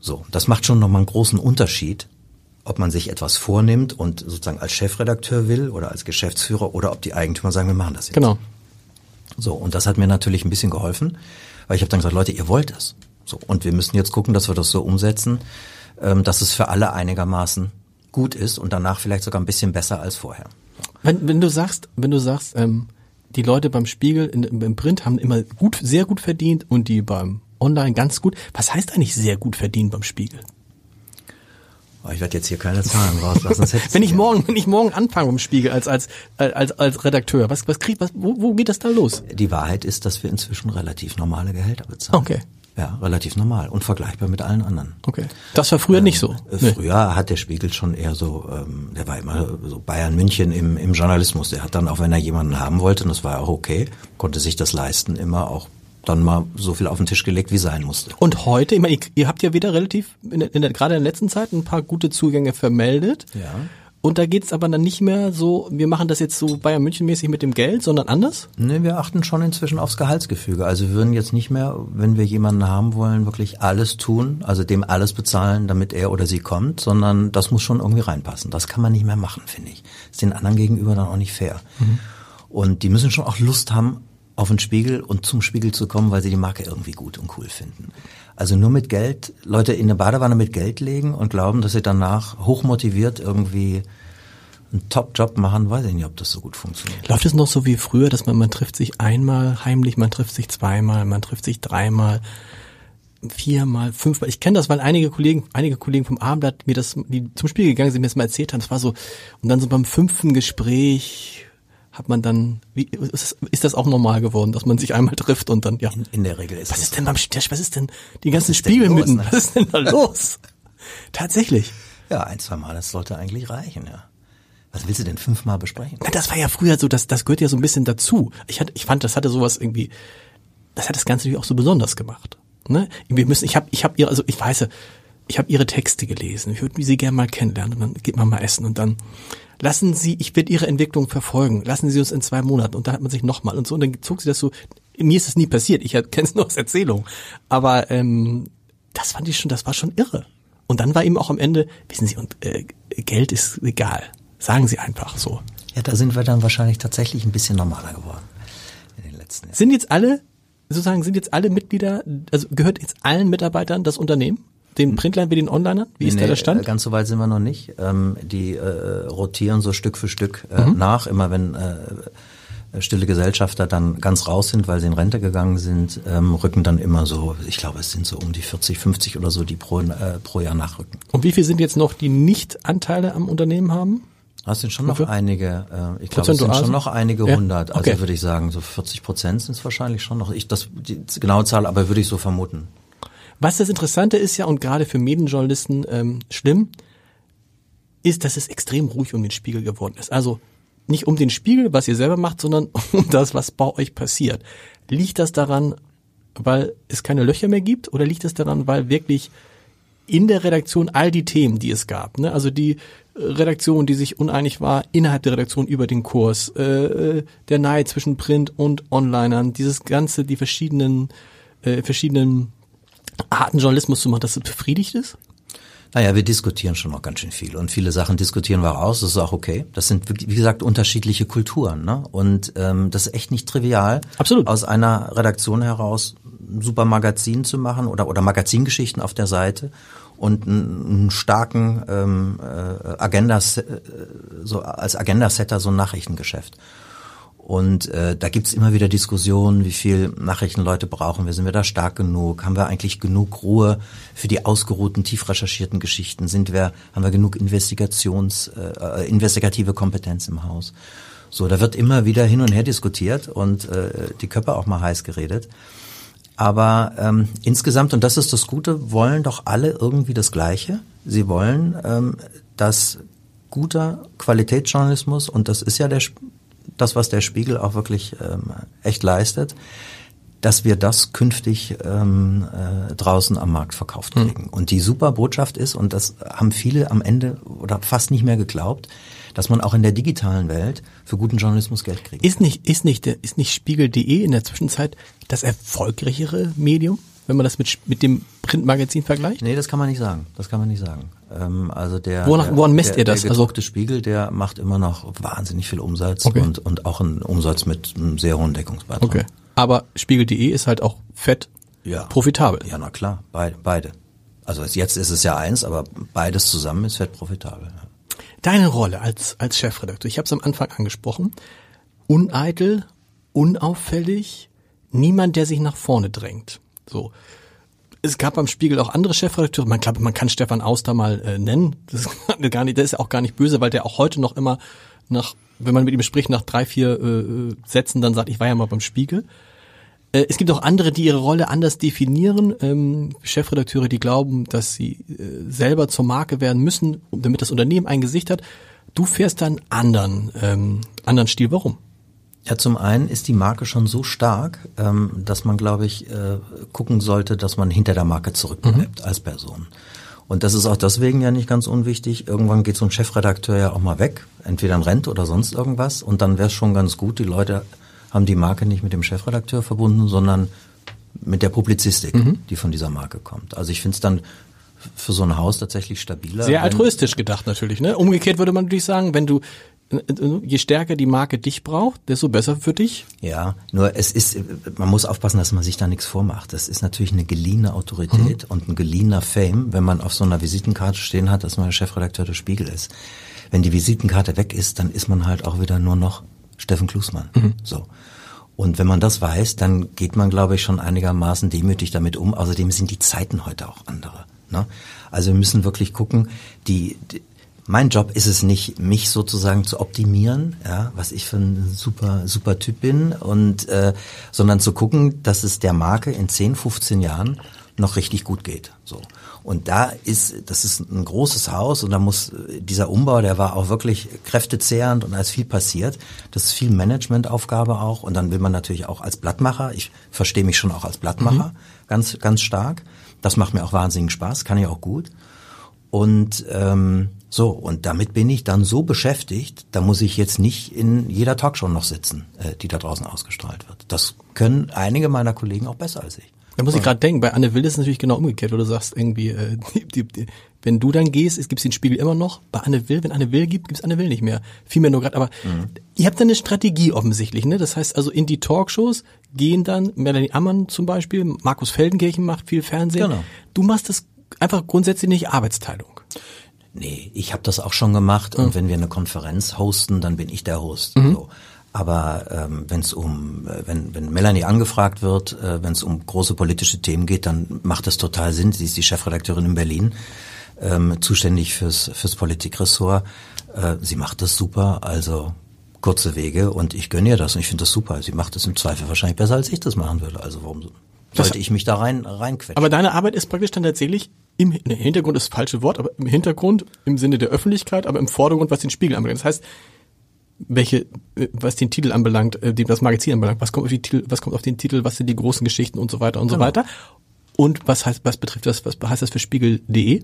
So, das macht schon nochmal einen großen Unterschied, ob man sich etwas vornimmt und sozusagen als Chefredakteur will oder als Geschäftsführer oder ob die Eigentümer sagen, wir machen das jetzt. Genau. So, und das hat mir natürlich ein bisschen geholfen, weil ich habe dann gesagt, Leute, ihr wollt das. So, und wir müssen jetzt gucken, dass wir das so umsetzen, ähm, dass es für alle einigermaßen gut ist und danach vielleicht sogar ein bisschen besser als vorher. Wenn, wenn du sagst, wenn du sagst, ähm, die Leute beim Spiegel in, im Print haben immer gut, sehr gut verdient und die beim Online ganz gut. Was heißt eigentlich sehr gut verdient beim Spiegel? Oh, ich werde jetzt hier keine Zahlen rauslassen. wenn ich morgen, wenn ich morgen anfange im Spiegel als als als als Redakteur, was was kriegt was wo, wo geht das da los? Die Wahrheit ist, dass wir inzwischen relativ normale Gehälter bezahlen. Okay. Ja, relativ normal und vergleichbar mit allen anderen. Okay. Das war früher ähm, nicht so. Nee. Früher hat der Spiegel schon eher so, ähm, der war immer so Bayern München im, im Journalismus. Der hat dann auch, wenn er jemanden haben wollte, und das war auch okay, konnte sich das leisten, immer auch dann mal so viel auf den Tisch gelegt, wie sein musste. Und heute, ich meine, ihr, ihr habt ja wieder relativ, in der, in der, gerade in der letzten Zeit, ein paar gute Zugänge vermeldet. Ja. Und da geht's aber dann nicht mehr so, wir machen das jetzt so Bayern München mäßig mit dem Geld, sondern anders? Nee, wir achten schon inzwischen aufs Gehaltsgefüge. Also wir würden jetzt nicht mehr, wenn wir jemanden haben wollen, wirklich alles tun, also dem alles bezahlen, damit er oder sie kommt, sondern das muss schon irgendwie reinpassen. Das kann man nicht mehr machen, finde ich. Ist den anderen gegenüber dann auch nicht fair. Mhm. Und die müssen schon auch Lust haben, auf den Spiegel und zum Spiegel zu kommen, weil sie die Marke irgendwie gut und cool finden. Also nur mit Geld, Leute in eine Badewanne mit Geld legen und glauben, dass sie danach hochmotiviert irgendwie einen Top-Job machen, weiß ich nicht, ob das so gut funktioniert. Läuft es noch so wie früher, dass man, man trifft sich einmal heimlich, man trifft sich zweimal, man trifft sich dreimal, viermal, fünfmal. Ich kenne das, weil einige Kollegen, einige Kollegen vom Abendblatt mir das, die zum Spiel gegangen sind, mir das mal erzählt haben. Es war so, und dann so beim fünften Gespräch hat man dann, wie, ist, ist das auch normal geworden, dass man sich einmal trifft und dann, ja. In, in der Regel ist Was ist denn beim, was ist denn die ganzen Spiegelmütten? Ne? Was ist denn da los? <laughs> Tatsächlich. Ja, ein, zwei Mal, das sollte eigentlich reichen, ja. Was willst du denn fünfmal besprechen? Na, das war ja früher so, das, das gehört ja so ein bisschen dazu. Ich, hatte, ich fand, das hatte sowas irgendwie, das hat das Ganze natürlich auch so besonders gemacht. Ne? Wir müssen, ich habe, ich habe ihr, also ich weiß, ich habe ihre Texte gelesen. Ich würde sie gerne mal kennenlernen und dann geht man mal essen und dann lassen Sie, ich werde Ihre Entwicklung verfolgen, lassen Sie uns in zwei Monaten und da hat man sich nochmal und so und dann zog sie das so, mir ist es nie passiert, ich <laughs> kenne es nur aus Erzählung, aber ähm, das fand ich schon, das war schon irre. Und dann war eben auch am Ende, wissen Sie, und äh, Geld ist egal, sagen Sie einfach so. Ja, da sind wir dann wahrscheinlich tatsächlich ein bisschen normaler geworden in den letzten Jahren. Sind jetzt alle, sozusagen, sind jetzt alle Mitglieder, also gehört jetzt allen Mitarbeitern das Unternehmen? Den Printline wie den Onliner? Wie nee, ist da der Stand? Ganz so weit sind wir noch nicht. Ähm, die äh, rotieren so Stück für Stück äh, mhm. nach, immer wenn äh, stille Gesellschafter dann ganz raus sind, weil sie in Rente gegangen sind, ähm, rücken dann immer so, ich glaube, es sind so um die 40, 50 oder so, die pro, äh, pro Jahr nachrücken. Und wie viel sind jetzt noch, die nicht Anteile am Unternehmen haben? Das sind schon noch einige, äh, ich glaube, es sind schon noch einige hundert. Ja? Also okay. Also würde ich sagen, so 40 Prozent sind es wahrscheinlich schon noch. Ich das die genaue Zahl, aber würde ich so vermuten. Was das Interessante ist ja, und gerade für Medienjournalisten ähm, schlimm, ist, dass es extrem ruhig um den Spiegel geworden ist. Also nicht um den Spiegel, was ihr selber macht, sondern <laughs> um das, was bei euch passiert. Liegt das daran, weil es keine Löcher mehr gibt oder liegt es daran, weil wirklich in der Redaktion all die Themen, die es gab, ne? also die Redaktion, die sich uneinig war, innerhalb der Redaktion über den Kurs, äh, äh der Neid zwischen Print und Onlinern, dieses ganze, die verschiedenen, äh, verschiedenen Arten Journalismus zu machen, dass es befriedigt ist? Naja, wir diskutieren schon noch ganz schön viel und viele Sachen diskutieren wir aus, das ist auch okay. Das sind, wie gesagt, unterschiedliche Kulturen ne? und ähm, das ist echt nicht trivial, Absolut. aus einer Redaktion heraus ein super Magazin zu machen oder, oder Magazingeschichten auf der Seite und einen, einen starken ähm, äh, Agenda, äh, so als Agenda-Setter so ein Nachrichtengeschäft. Und äh, da gibt's immer wieder Diskussionen, wie viel Nachrichtenleute brauchen wir, sind wir da stark genug, haben wir eigentlich genug Ruhe für die ausgeruhten, tief recherchierten Geschichten, sind wir, haben wir genug Investigations, äh, äh, investigative Kompetenz im Haus. So, da wird immer wieder hin und her diskutiert und äh, die Köpfe auch mal heiß geredet. Aber ähm, insgesamt, und das ist das Gute, wollen doch alle irgendwie das Gleiche. Sie wollen, ähm, dass guter Qualitätsjournalismus, und das ist ja der das, was der Spiegel auch wirklich ähm, echt leistet, dass wir das künftig ähm, äh, draußen am Markt verkauft hm. kriegen. Mhm. Und die super Botschaft ist, und das haben viele am Ende oder fast nicht mehr geglaubt, dass man auch in der digitalen Welt für guten Journalismus Geld kriegt. Ist nicht, ist nicht, ist nicht Spiegel.de in der Zwischenzeit das erfolgreichere Medium, wenn man das mit, mit dem Printmagazin vergleicht? Nee, das kann man nicht sagen. Das kann man nicht sagen. Ähm, also der, Wonach, woran messt der, ihr das? Der also gedruckte also, Spiegel, der macht immer noch wahnsinnig viel Umsatz okay. und, und auch einen Umsatz mit einem sehr hohen Deckungsbeitrag. Okay. Aber Spiegel.de ist halt auch fett ja. profitabel. Ja, na klar, beide. beide. Also jetzt ist es ja eins, aber beides zusammen ist fett profitabel. Deine Rolle als, als Chefredakteur, ich habe es am Anfang angesprochen, uneitel, unauffällig, niemand, der sich nach vorne drängt. So. Es gab beim Spiegel auch andere Chefredakteure. Man glaube, man kann Stefan Auster mal äh, nennen. Das ist <laughs> gar nicht, das ist auch gar nicht böse, weil der auch heute noch immer nach, wenn man mit ihm spricht, nach drei, vier äh, Sätzen dann sagt, ich war ja mal beim Spiegel. Äh, es gibt auch andere, die ihre Rolle anders definieren. Ähm, Chefredakteure, die glauben, dass sie äh, selber zur Marke werden müssen, damit das Unternehmen ein Gesicht hat. Du fährst dann anderen, ähm, anderen Stil. Warum? Ja, zum einen ist die Marke schon so stark, ähm, dass man, glaube ich, äh, gucken sollte, dass man hinter der Marke zurückbleibt mhm. als Person. Und das ist auch deswegen ja nicht ganz unwichtig. Irgendwann geht so ein Chefredakteur ja auch mal weg, entweder in Rente oder sonst irgendwas. Und dann wäre es schon ganz gut, die Leute haben die Marke nicht mit dem Chefredakteur verbunden, sondern mit der Publizistik, mhm. die von dieser Marke kommt. Also ich finde es dann für so ein Haus tatsächlich stabiler. Sehr altruistisch gedacht natürlich. Ne? Umgekehrt würde man natürlich sagen, wenn du je stärker die Marke dich braucht, desto besser für dich. Ja, nur es ist, man muss aufpassen, dass man sich da nichts vormacht. Das ist natürlich eine geliehene Autorität mhm. und ein geliehener Fame, wenn man auf so einer Visitenkarte stehen hat, dass man der Chefredakteur des Spiegel ist. Wenn die Visitenkarte weg ist, dann ist man halt auch wieder nur noch Steffen Klusmann. Mhm. So. Und wenn man das weiß, dann geht man, glaube ich, schon einigermaßen demütig damit um. Außerdem sind die Zeiten heute auch andere. Ne? Also wir müssen wirklich gucken, die, die mein Job ist es nicht, mich sozusagen zu optimieren, ja, was ich für ein super, super Typ bin, und äh, sondern zu gucken, dass es der Marke in 10, 15 Jahren noch richtig gut geht. So. Und da ist, das ist ein großes Haus und da muss dieser Umbau, der war auch wirklich kräftezehrend und da ist viel passiert. Das ist viel Managementaufgabe auch. Und dann will man natürlich auch als Blattmacher, ich verstehe mich schon auch als Blattmacher, mhm. ganz, ganz stark. Das macht mir auch wahnsinnigen Spaß, kann ich auch gut. Und ähm, so, und damit bin ich dann so beschäftigt, da muss ich jetzt nicht in jeder Talkshow noch sitzen, äh, die da draußen ausgestrahlt wird. Das können einige meiner Kollegen auch besser als ich. Da muss ich gerade denken, bei Anne Will ist es natürlich genau umgekehrt, wo du sagst irgendwie, äh, <laughs> die, die, wenn du dann gehst, es gibt den Spiegel immer noch. Bei Anne Will, wenn Anne Will gibt, gibt's Anne Will nicht mehr. Vielmehr nur gerade, aber mhm. ihr habt dann eine Strategie offensichtlich, ne? Das heißt also in die Talkshows gehen dann Melanie Ammann zum Beispiel, Markus Feldenkirchen macht viel Fernsehen. Genau. Du machst das einfach grundsätzlich nicht Arbeitsteilung. Nee, ich habe das auch schon gemacht und mhm. wenn wir eine Konferenz hosten, dann bin ich der Host. Mhm. So. Aber ähm, wenn es um, äh, wenn, wenn Melanie angefragt wird, äh, wenn es um große politische Themen geht, dann macht das total Sinn. Sie ist die Chefredakteurin in Berlin, ähm, zuständig fürs, fürs Politikressort. Äh, sie macht das super, also kurze Wege und ich gönne ihr das und ich finde das super. Sie macht das im Zweifel wahrscheinlich besser, als ich das machen würde. Also warum sollte das, ich mich da rein reinquetschen? Aber deine Arbeit ist praktisch dann tatsächlich im ne, Hintergrund ist das falsche Wort, aber im Hintergrund im Sinne der Öffentlichkeit, aber im Vordergrund, was den Spiegel anbelangt. Das heißt, welche, äh, was den Titel anbelangt, äh, das Magazin anbelangt, was kommt auf die Titel, was kommt auf den Titel, was sind die großen Geschichten und so weiter und genau. so weiter. Und was heißt, was betrifft das, was heißt das für Spiegel.de?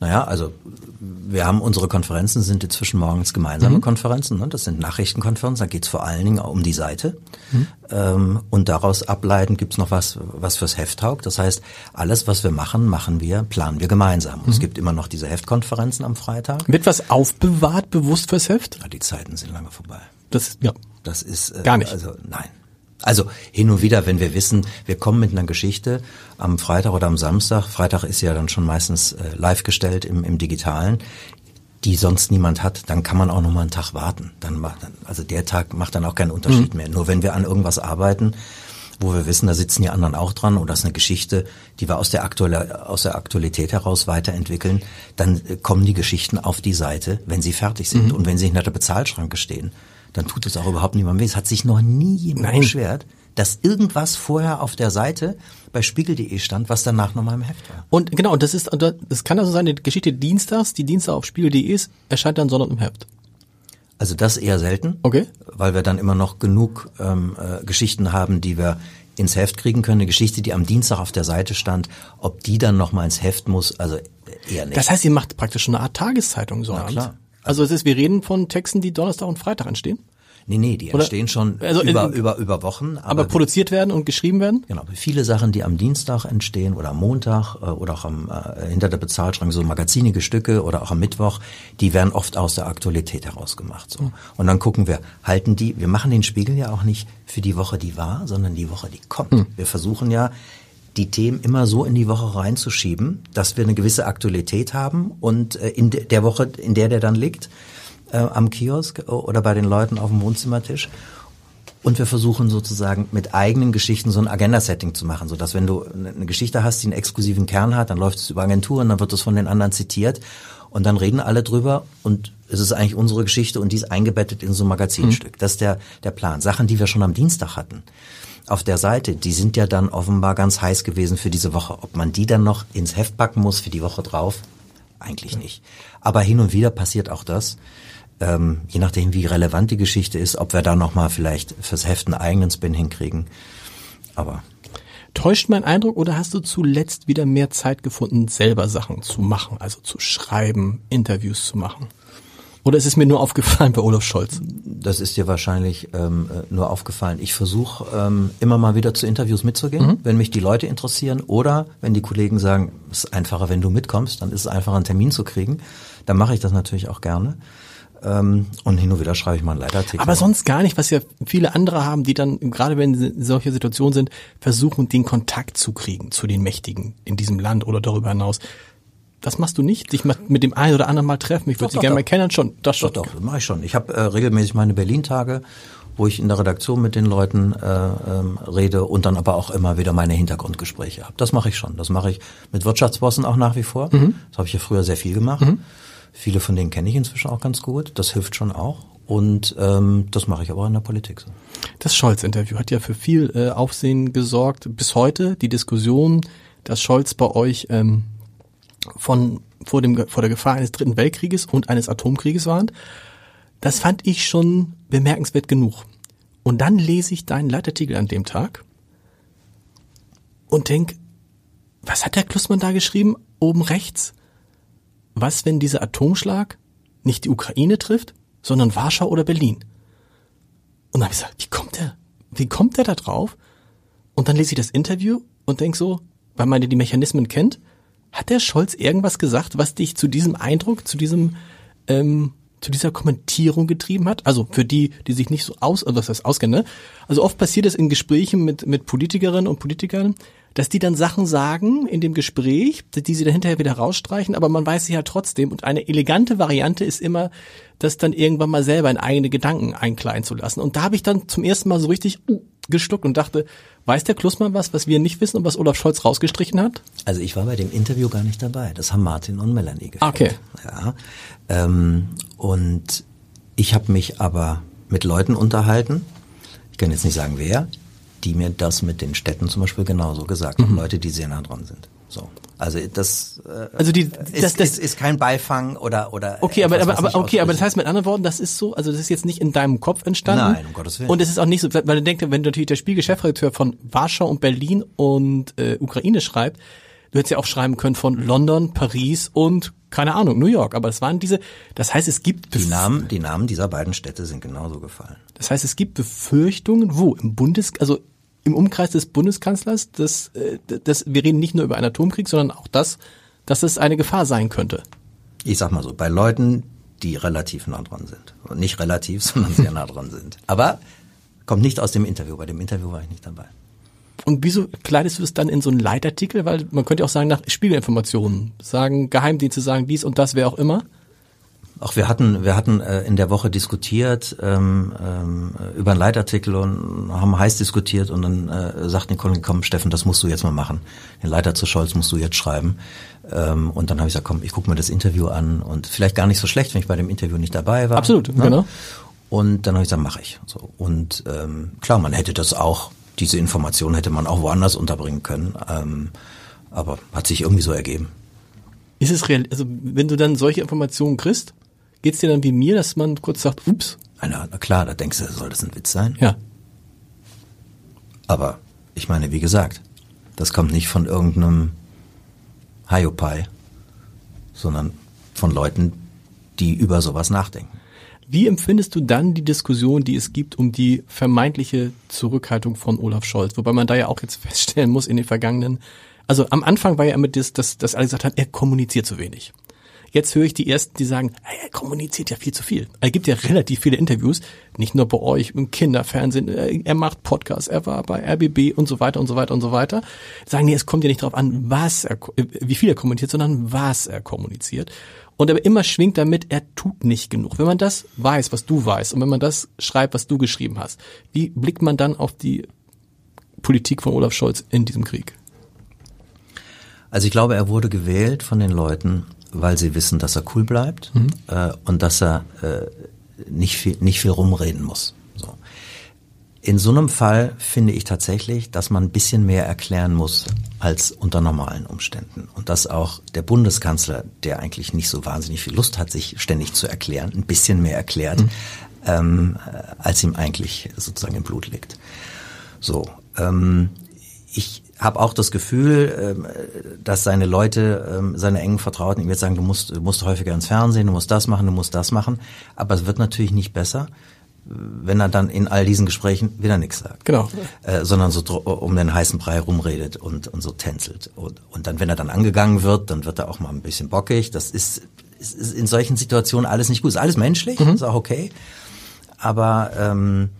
Naja, also wir haben unsere Konferenzen, sind inzwischen morgens gemeinsame mhm. Konferenzen. Ne? Das sind Nachrichtenkonferenzen, da geht es vor allen Dingen um die Seite. Mhm. Ähm, und daraus ableiten gibt's noch was, was fürs Heft taugt. Das heißt, alles, was wir machen, machen wir, planen wir gemeinsam. Mhm. Es gibt immer noch diese Heftkonferenzen am Freitag. Wird was aufbewahrt, bewusst fürs Heft? Ja, die Zeiten sind lange vorbei. Das, ja. Das ist äh, gar nicht. Also nein. Also hin und wieder, wenn wir wissen, wir kommen mit einer Geschichte am Freitag oder am Samstag, Freitag ist ja dann schon meistens äh, live gestellt im, im Digitalen, die sonst niemand hat, dann kann man auch noch mal einen Tag warten. Dann macht, also der Tag macht dann auch keinen Unterschied mhm. mehr. Nur wenn wir an irgendwas arbeiten, wo wir wissen, da sitzen die anderen auch dran oder das ist eine Geschichte, die wir aus der, Aktual aus der Aktualität heraus weiterentwickeln, dann äh, kommen die Geschichten auf die Seite, wenn sie fertig sind mhm. und wenn sie hinter der Bezahlschranke stehen dann tut es auch überhaupt niemandem weh. Es hat sich noch nie jemand Nein. beschwert, dass irgendwas vorher auf der Seite bei spiegel.de stand, was danach nochmal im Heft war. Und genau, das ist, das kann also sein, die Geschichte dienstags, die Dienstag auf spiegel.de ist, erscheint dann sondern im Heft. Also das eher selten, okay. weil wir dann immer noch genug ähm, äh, Geschichten haben, die wir ins Heft kriegen können. Eine Geschichte, die am Dienstag auf der Seite stand, ob die dann nochmal ins Heft muss, also eher nicht. Das heißt, ihr macht praktisch schon eine Art Tageszeitung so Na, klar. Also es ist, wir reden von Texten, die Donnerstag und Freitag entstehen? Nee, nee, die entstehen Oder, schon also über, in, über, über Wochen. Aber, aber, produziert werden und geschrieben werden? Genau. Viele Sachen, die am Dienstag entstehen oder am Montag äh, oder auch am, äh, hinter der Bezahlschranke, so magazinige Stücke oder auch am Mittwoch, die werden oft aus der Aktualität herausgemacht. So. Und dann gucken wir, halten die, wir machen den Spiegel ja auch nicht für die Woche, die war, sondern die Woche, die kommt. Mhm. Wir versuchen ja, die Themen immer so in die Woche reinzuschieben, dass wir eine gewisse Aktualität haben und äh, in der Woche, in der der dann liegt, äh, am Kiosk oder bei den Leuten auf dem Wohnzimmertisch. Und wir versuchen sozusagen mit eigenen Geschichten so ein Agenda-Setting zu machen, so dass wenn du eine Geschichte hast, die einen exklusiven Kern hat, dann läuft es über Agenturen, dann wird es von den anderen zitiert und dann reden alle drüber und es ist eigentlich unsere Geschichte und die ist eingebettet in so ein Magazinstück. Mhm. Das ist der, der Plan. Sachen, die wir schon am Dienstag hatten auf der Seite, die sind ja dann offenbar ganz heiß gewesen für diese Woche. Ob man die dann noch ins Heft packen muss für die Woche drauf, eigentlich nicht. Aber hin und wieder passiert auch das. Ähm, je nachdem, wie relevant die Geschichte ist, ob wir da nochmal vielleicht fürs Heft einen eigenen Spin hinkriegen. Aber Täuscht mein Eindruck oder hast du zuletzt wieder mehr Zeit gefunden, selber Sachen zu machen, also zu schreiben, Interviews zu machen? Oder ist es mir nur aufgefallen bei Olaf Scholz? Das ist dir wahrscheinlich ähm, äh, nur aufgefallen. Ich versuche ähm, immer mal wieder zu Interviews mitzugehen, mhm. wenn mich die Leute interessieren oder wenn die Kollegen sagen, es ist einfacher, wenn du mitkommst, dann ist es einfacher, einen Termin zu kriegen. Dann mache ich das natürlich auch gerne. Ähm, und hin und wieder schreibe ich mal einen Leitartikel. Aber sonst gar nicht, was ja viele andere haben, die dann, gerade wenn sie in solcher Situation sind, versuchen, den Kontakt zu kriegen zu den Mächtigen in diesem Land oder darüber hinaus. Das machst du nicht? Dich mit dem einen oder anderen mal treffen? Ich würde sie gerne mal kennen schon. Das schon. Doch, doch, das mache ich schon. Ich habe äh, regelmäßig meine Berlin-Tage, wo ich in der Redaktion mit den Leuten äh, ähm, rede und dann aber auch immer wieder meine Hintergrundgespräche habe. Das mache ich schon. Das mache ich mit Wirtschaftsbossen auch nach wie vor. Mhm. Das habe ich ja früher sehr viel gemacht. Mhm. Viele von denen kenne ich inzwischen auch ganz gut. Das hilft schon auch. Und ähm, das mache ich aber in der Politik so. Das Scholz-Interview hat ja für viel äh, Aufsehen gesorgt. Bis heute die Diskussion, dass Scholz bei euch ähm, von vor dem vor der Gefahr eines dritten Weltkrieges und eines Atomkrieges warnt. Das fand ich schon bemerkenswert genug. Und dann lese ich deinen Leitartikel an dem Tag und denk, was hat der Klussmann da geschrieben? Oben rechts was, wenn dieser Atomschlag nicht die Ukraine trifft, sondern Warschau oder Berlin? Und dann habe ich gesagt, wie kommt der? Wie kommt der da drauf? Und dann lese ich das Interview und denk so, weil man ja die Mechanismen kennt, hat der Scholz irgendwas gesagt, was dich zu diesem Eindruck, zu diesem, ähm, zu dieser Kommentierung getrieben hat? Also für die, die sich nicht so aus, also was heißt auskennen, ne? Also oft passiert es in Gesprächen mit, mit Politikerinnen und Politikern, dass die dann Sachen sagen in dem Gespräch, die sie dann hinterher wieder rausstreichen, aber man weiß sie ja trotzdem. Und eine elegante Variante ist immer, das dann irgendwann mal selber in eigene Gedanken einkleiden zu lassen. Und da habe ich dann zum ersten Mal so richtig uh, gestuckt und dachte, weiß der Klussmann was, was wir nicht wissen und was Olaf Scholz rausgestrichen hat? Also ich war bei dem Interview gar nicht dabei. Das haben Martin und Melanie geführt. Okay. Ja. Ähm, und ich habe mich aber mit Leuten unterhalten. Ich kann jetzt nicht sagen, wer die mir das mit den Städten zum Beispiel genauso gesagt haben, mhm. Leute, die sehr nah dran sind. So. Also das, äh, also die, das, ist, das, ist, ist kein Beifang oder oder okay, etwas, aber aber, aber okay, aber das heißt mit anderen Worten, das ist so, also das ist jetzt nicht in deinem Kopf entstanden. Nein, um Gottes Willen. Und es ist auch nicht so, weil du denkst, wenn du natürlich der Spiegel-Chefredakteur von Warschau und Berlin und äh, Ukraine schreibt, du hättest ja auch schreiben können von London, Paris und keine Ahnung, New York. Aber es waren diese, das heißt, es gibt die Namen, die Namen dieser beiden Städte sind genauso gefallen. Das heißt, es gibt Befürchtungen, wo im Bundes, also im Umkreis des Bundeskanzlers, dass, äh, dass wir reden nicht nur über einen Atomkrieg, sondern auch das, dass es eine Gefahr sein könnte. Ich sag mal so, bei Leuten, die relativ nah dran sind. Und nicht relativ, <laughs> sondern sehr nah dran sind. Aber kommt nicht aus dem Interview. Bei dem Interview war ich nicht dabei. Und wieso kleidest du es dann in so einen Leitartikel? Weil man könnte auch sagen, nach Spiegelinformationen, sagen, Geheimdienste sagen dies und das, wer auch immer. Auch wir hatten, wir hatten äh, in der Woche diskutiert ähm, ähm, über einen Leitartikel und haben heiß diskutiert und dann äh, sagten die Kollegen, komm Steffen, das musst du jetzt mal machen. Den Leiter zu Scholz musst du jetzt schreiben. Ähm, und dann habe ich gesagt, komm, ich gucke mir das Interview an und vielleicht gar nicht so schlecht, wenn ich bei dem Interview nicht dabei war. Absolut, ne? genau. Und dann habe ich gesagt, mache ich. So. Und ähm, klar, man hätte das auch, diese Information hätte man auch woanders unterbringen können. Ähm, aber hat sich irgendwie so ergeben. Ist es real, also wenn du dann solche Informationen kriegst, Geht's dir dann wie mir, dass man kurz sagt, ups? Na, na klar, da denkst du, soll das ein Witz sein? Ja. Aber ich meine, wie gesagt, das kommt nicht von irgendeinem Hiopai, sondern von Leuten, die über sowas nachdenken. Wie empfindest du dann die Diskussion, die es gibt um die vermeintliche Zurückhaltung von Olaf Scholz? Wobei man da ja auch jetzt <laughs> feststellen muss in den vergangenen, also am Anfang war ja immer das, dass, dass alle gesagt haben, er kommuniziert zu wenig. Jetzt höre ich die ersten, die sagen, er kommuniziert ja viel zu viel. Er gibt ja relativ viele Interviews, nicht nur bei euch im Kinderfernsehen, äh, er macht Podcasts, er war bei RBB und so weiter und so weiter und so weiter. Sagen, nee, es kommt ja nicht darauf an, was er, äh, wie viel er kommuniziert, sondern was er kommuniziert. Und aber immer schwingt damit, er tut nicht genug. Wenn man das weiß, was du weißt, und wenn man das schreibt, was du geschrieben hast, wie blickt man dann auf die Politik von Olaf Scholz in diesem Krieg? Also ich glaube, er wurde gewählt von den Leuten, weil sie wissen, dass er cool bleibt mhm. äh, und dass er äh, nicht viel nicht viel rumreden muss. In so einem Fall finde ich tatsächlich, dass man ein bisschen mehr erklären muss als unter normalen Umständen und dass auch der Bundeskanzler, der eigentlich nicht so wahnsinnig viel Lust hat, sich ständig zu erklären, ein bisschen mehr erklärt, mhm. ähm, als ihm eigentlich sozusagen im Blut liegt. So, ähm, ich habe auch das Gefühl, ähm, dass seine Leute, ähm, seine engen Vertrauten ihm jetzt sagen, du musst, du musst häufiger ins Fernsehen, du musst das machen, du musst das machen. Aber es wird natürlich nicht besser, wenn er dann in all diesen Gesprächen wieder nichts sagt. Genau. Äh, sondern so um den heißen Brei rumredet und, und so tänzelt. Und, und dann, wenn er dann angegangen wird, dann wird er auch mal ein bisschen bockig. Das ist, ist, ist in solchen Situationen alles nicht gut. Ist alles menschlich, mhm. ist auch okay. Aber ähm,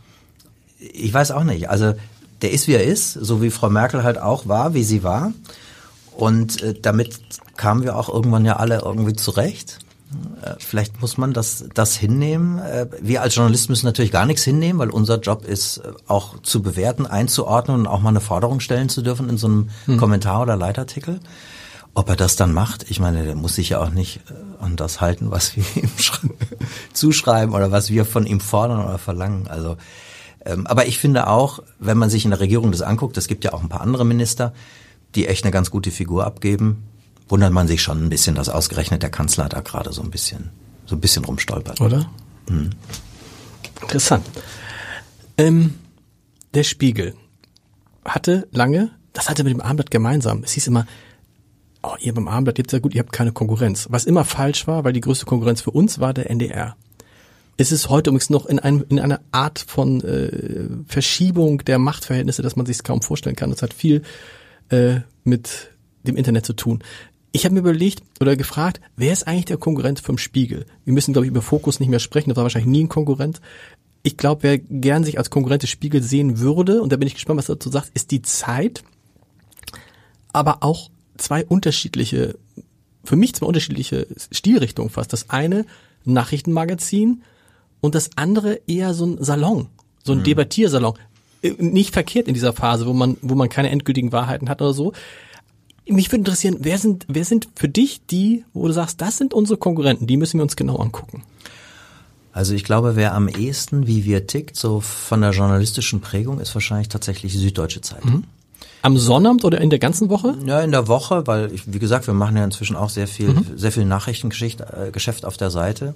ich weiß auch nicht. Also der ist, wie er ist, so wie Frau Merkel halt auch war, wie sie war. Und äh, damit kamen wir auch irgendwann ja alle irgendwie zurecht. Äh, vielleicht muss man das, das hinnehmen. Äh, wir als Journalisten müssen natürlich gar nichts hinnehmen, weil unser Job ist, äh, auch zu bewerten, einzuordnen und auch mal eine Forderung stellen zu dürfen in so einem hm. Kommentar oder Leitartikel. Ob er das dann macht, ich meine, der muss sich ja auch nicht an das halten, was wir <laughs> ihm zuschreiben oder was wir von ihm fordern oder verlangen. Also ähm, aber ich finde auch, wenn man sich in der Regierung das anguckt, es gibt ja auch ein paar andere Minister, die echt eine ganz gute Figur abgeben, wundert man sich schon ein bisschen, dass ausgerechnet der Kanzler da gerade so ein bisschen, so ein bisschen rumstolpert. Oder? Mhm. Interessant. Ähm, der Spiegel hatte lange, das hatte mit dem Abendblatt gemeinsam. Es hieß immer, oh, ihr beim Abendblatt, jetzt ja gut, ihr habt keine Konkurrenz. Was immer falsch war, weil die größte Konkurrenz für uns war der NDR. Es ist heute übrigens noch in, einem, in einer Art von äh, Verschiebung der Machtverhältnisse, dass man sich kaum vorstellen kann. Das hat viel äh, mit dem Internet zu tun. Ich habe mir überlegt oder gefragt, wer ist eigentlich der Konkurrent vom Spiegel? Wir müssen, glaube ich, über Fokus nicht mehr sprechen, das war wahrscheinlich nie ein Konkurrent. Ich glaube, wer gern sich als Konkurrent des Spiegel sehen würde, und da bin ich gespannt, was er dazu sagt, ist die Zeit, aber auch zwei unterschiedliche, für mich zwei unterschiedliche Stilrichtungen fast. Das eine Nachrichtenmagazin, und das andere eher so ein Salon, so ein mhm. Debattiersalon. Äh, nicht verkehrt in dieser Phase, wo man, wo man keine endgültigen Wahrheiten hat oder so. Mich würde interessieren, wer sind, wer sind für dich die, wo du sagst, das sind unsere Konkurrenten, die müssen wir uns genau angucken? Also ich glaube, wer am ehesten, wie wir tickt, so von der journalistischen Prägung, ist wahrscheinlich tatsächlich die Süddeutsche Zeitung. Mhm. Am Sonnabend oder in der ganzen Woche? Ja, in der Woche, weil ich, wie gesagt, wir machen ja inzwischen auch sehr viel, mhm. sehr viel Nachrichtengeschäft äh, auf der Seite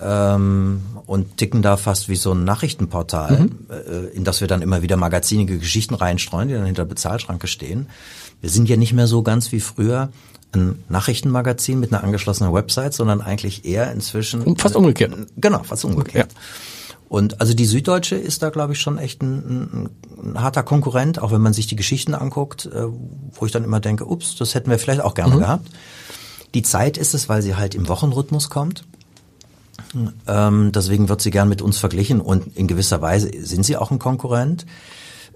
ähm, und ticken da fast wie so ein Nachrichtenportal, mhm. äh, in das wir dann immer wieder magazinige Geschichten reinstreuen, die dann hinter Bezahlschranke stehen. Wir sind ja nicht mehr so ganz wie früher ein Nachrichtenmagazin mit einer angeschlossenen Website, sondern eigentlich eher inzwischen fast umgekehrt. Genau, fast umgekehrt. Ja. Und also die Süddeutsche ist da, glaube ich, schon echt ein, ein, ein, harter Konkurrent, auch wenn man sich die Geschichten anguckt, äh, wo ich dann immer denke, ups, das hätten wir vielleicht auch gerne mhm. gehabt. Die Zeit ist es, weil sie halt im Wochenrhythmus kommt. Ähm, deswegen wird sie gern mit uns verglichen und in gewisser Weise sind sie auch ein Konkurrent.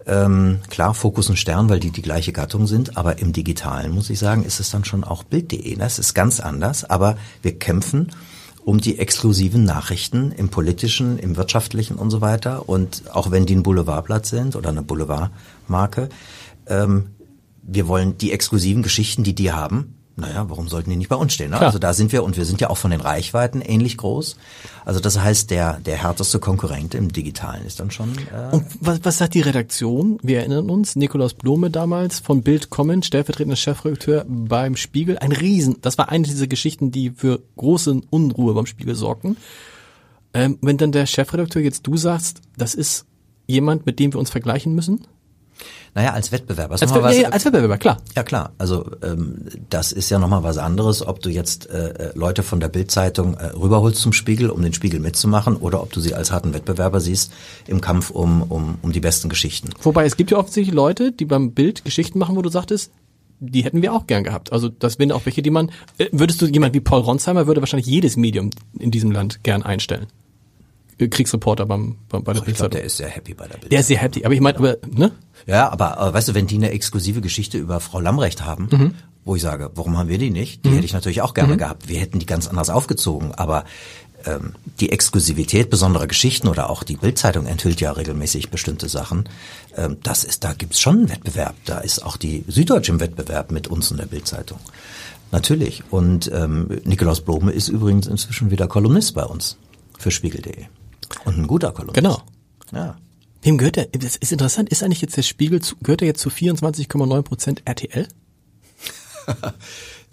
Ähm, klar, Fokus und Stern, weil die die gleiche Gattung sind, aber im Digitalen, muss ich sagen, ist es dann schon auch Bild.de. Das ist ganz anders, aber wir kämpfen um die exklusiven Nachrichten im politischen, im wirtschaftlichen und so weiter. Und auch wenn die ein Boulevardblatt sind oder eine Boulevardmarke, ähm, wir wollen die exklusiven Geschichten, die die haben, naja, warum sollten die nicht bei uns stehen? Ne? Also da sind wir und wir sind ja auch von den Reichweiten ähnlich groß. Also das heißt, der der härteste Konkurrent im Digitalen ist dann schon. Äh und was, was sagt die Redaktion? Wir erinnern uns, Nikolaus Blome damals von Bild Comment, stellvertretender Chefredakteur beim Spiegel, ein Riesen. Das war eine dieser Geschichten, die für große Unruhe beim Spiegel sorgten. Ähm, wenn dann der Chefredakteur jetzt du sagst, das ist jemand, mit dem wir uns vergleichen müssen? Naja, als Wettbewerber. Als, was, ja, als Wettbewerber, klar. Ja, klar. Also ähm, das ist ja nochmal was anderes, ob du jetzt äh, äh, Leute von der Bildzeitung äh, rüberholst zum Spiegel, um den Spiegel mitzumachen, oder ob du sie als harten Wettbewerber siehst im Kampf um, um, um die besten Geschichten. Wobei es gibt ja offensichtlich Leute, die beim Bild Geschichten machen, wo du sagtest, die hätten wir auch gern gehabt. Also das wären auch welche, die man, äh, würdest du jemand wie Paul Ronsheimer würde wahrscheinlich jedes Medium in diesem Land gern einstellen. Kriegsreporter beim, beim bei der Oh, ich glaube, Bildzeitung. der ist sehr happy bei der Bild. Der ist sehr happy. Aber ich meine, aber, ne? Ja, aber äh, weißt du, wenn die eine exklusive Geschichte über Frau Lambrecht haben, Mhm. wo ich sage, warum haben wir die nicht? Die hätte ich natürlich auch gerne gehabt. Wir hätten die ganz anders aufgezogen, aber ähm, die Exklusivität besonderer Geschichten oder auch die Bildzeitung enthüllt ja regelmäßig bestimmte Sachen. Ähm, das ist, da gibt's schon einen Wettbewerb. Da ist auch die Süddeutsche im Wettbewerb mit uns in der Bildzeitung. Natürlich. Und ähm, Nikolaus Blome ist übrigens inzwischen wieder Kolumnist bei uns für Spiegel.de. Und ein guter Kolumnist. Genau. Ja. Wem gehört der? Das ist interessant. Ist eigentlich jetzt der Spiegel, zu, gehört er jetzt zu 24,9 Prozent RTL? <laughs>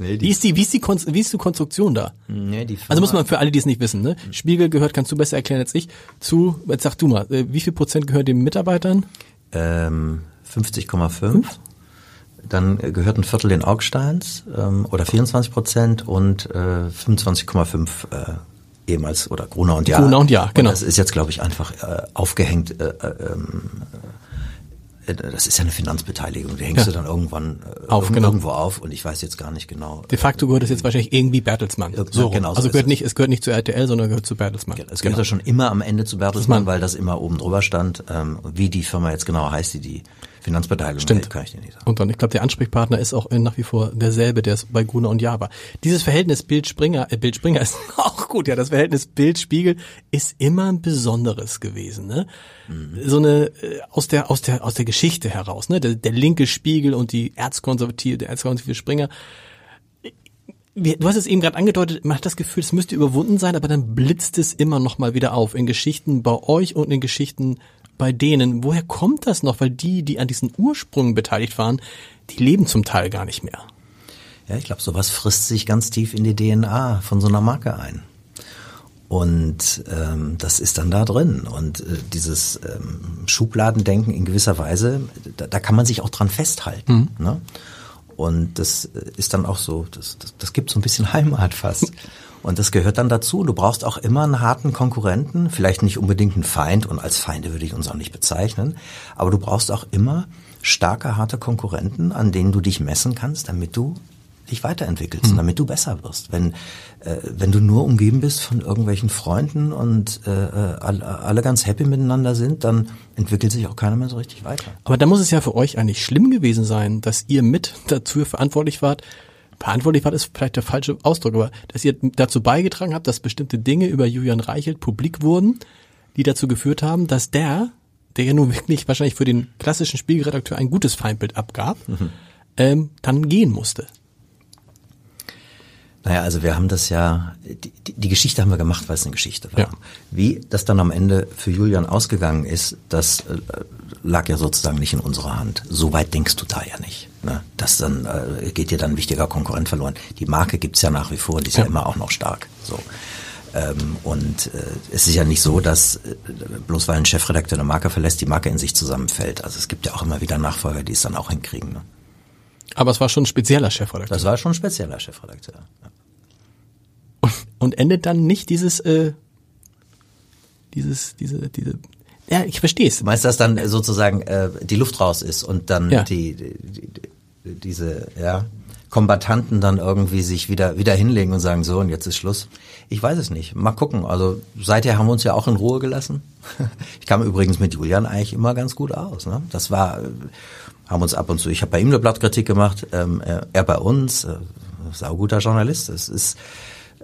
Nee, Wie ist die, wie ist die, Kon wie ist die Konstruktion da? nee, die Also muss man für alle, die es nicht wissen, ne? Spiegel gehört, kannst du besser erklären als ich, zu, jetzt sag du mal, äh, wie viel Prozent gehört den Mitarbeitern? ähm, 50,5. Dann äh, gehört ein Viertel den Augsteins ähm, oder 24 Prozent und äh, 25,5 äh, ehemals oder Gruner und Jahr. Gruner und Jahr, genau. Und das ist jetzt, glaube ich, einfach äh, aufgehängt. Äh, äh, ähm, äh, das ist ja eine Finanzbeteiligung. Die hängst Ja. du dann irgendwann äh, Auf, genau. irgendwo auf und ich weiß jetzt gar nicht genau. De facto gehört es jetzt wahrscheinlich irgendwie Bertelsmann. So, genau so also gehört es. nicht, es gehört nicht zu RTL, sondern gehört zu Bertelsmann. Es gehört ja schon immer am Ende zu Bertelsmann, Bertelsmann. weil das immer oben drüber stand. Ähm, wie die Firma jetzt genau heißt, die die Finanzbeteiligung Stimmt. kann ich dir nicht sagen. Und dann, ich glaube, der Ansprechpartner ist auch äh, nach wie vor derselbe, der ist bei Gruner und war. Dieses Verhältnis Bild Springer, äh, Bild Springer ist <laughs> auch gut, ja, das Verhältnis Bild Spiegel ist immer ein besonderes gewesen, ne? So eine äh, aus der aus der aus der Geschichte heraus, ne? Der, der linke Spiegel und die erzkonservative, der erzkonservative Springer. Du hast es eben gerade angedeutet, man hat das Gefühl, es müsste überwunden sein, aber dann blitzt es immer noch mal wieder auf in Geschichten bei euch und in Geschichten bei denen. Woher kommt das noch? Weil die, die an diesen Ursprüngen beteiligt waren, die leben zum Teil gar nicht mehr. Ja, ich glaube, sowas frisst sich ganz tief in die DNA von so einer Marke ein. Und ähm, das ist dann da drin. Und äh, dieses ähm, Schubladendenken in gewisser Weise, da, da kann man sich auch dran festhalten. Ne? Und das äh, ist dann auch so, das, das, das gibt so ein bisschen <laughs> Heimat fast. Und das gehört dann dazu. Du brauchst auch immer einen harten Konkurrenten, vielleicht nicht unbedingt einen Feind, und als Feinde würde ich uns auch nicht bezeichnen, aber du brauchst auch immer starke, harte Konkurrenten, an denen du dich messen kannst, damit du dich weiterentwickelst, und damit du besser wirst. Wenn, äh, wenn du nur umgeben bist von irgendwelchen Freunden und äh, äh, alle, alle ganz happy miteinander sind, dann entwickelt sich auch keiner mehr so richtig weiter. Aber da muss es ja für euch eigentlich schlimm gewesen sein, dass ihr mit dazu verantwortlich wart. Verantwortlich war ist vielleicht der falsche Ausdruck, aber dass ihr dazu beigetragen habt, dass bestimmte Dinge über Julian Reichelt publik wurden, die dazu geführt haben, dass der, der ja nun wirklich wahrscheinlich für den klassischen Spiegelredakteur ein gutes Feindbild abgab, ähm, dann gehen musste. Naja, also wir haben das ja, die, die, die Geschichte haben wir gemacht, weil es eine Geschichte war. Ja. Wie das dann am Ende für Julian ausgegangen ist, das äh, lag ja sozusagen nicht in unserer Hand. So weit denkst du da ja nicht. Ne? Das dann äh, geht dir dann ein wichtiger Konkurrent verloren. Die Marke gibt's ja nach wie vor, die ist ja, Ja. immer auch noch stark. So. Ähm, und äh, es ist ja nicht so, dass äh, bloß weil ein Chefredakteur eine Marke verlässt, die Marke in sich zusammenfällt. Also es gibt ja auch immer wieder Nachfolger, die es dann auch hinkriegen. Ne? Aber es war schon ein spezieller Chefredakteur. Das war schon ein spezieller Chefredakteur. Ja. Und, und endet dann nicht dieses, äh, dieses, diese, diese, ja, ich verstehe es. Du meinst, dass dann sozusagen äh, die Luft raus ist und dann Ja. die, die, die, diese ja, Kombatanten dann irgendwie sich wieder wieder hinlegen und sagen, so und jetzt ist Schluss. Ich weiß es nicht. Mal gucken. Also seither haben wir uns ja auch in Ruhe gelassen. <laughs> Ich kam übrigens mit Julian eigentlich immer ganz gut aus. Ne? Das war, äh, haben uns ab und zu, ich habe bei ihm eine Blattkritik gemacht, ähm, er, er bei uns, äh, sauguter Journalist. Es ist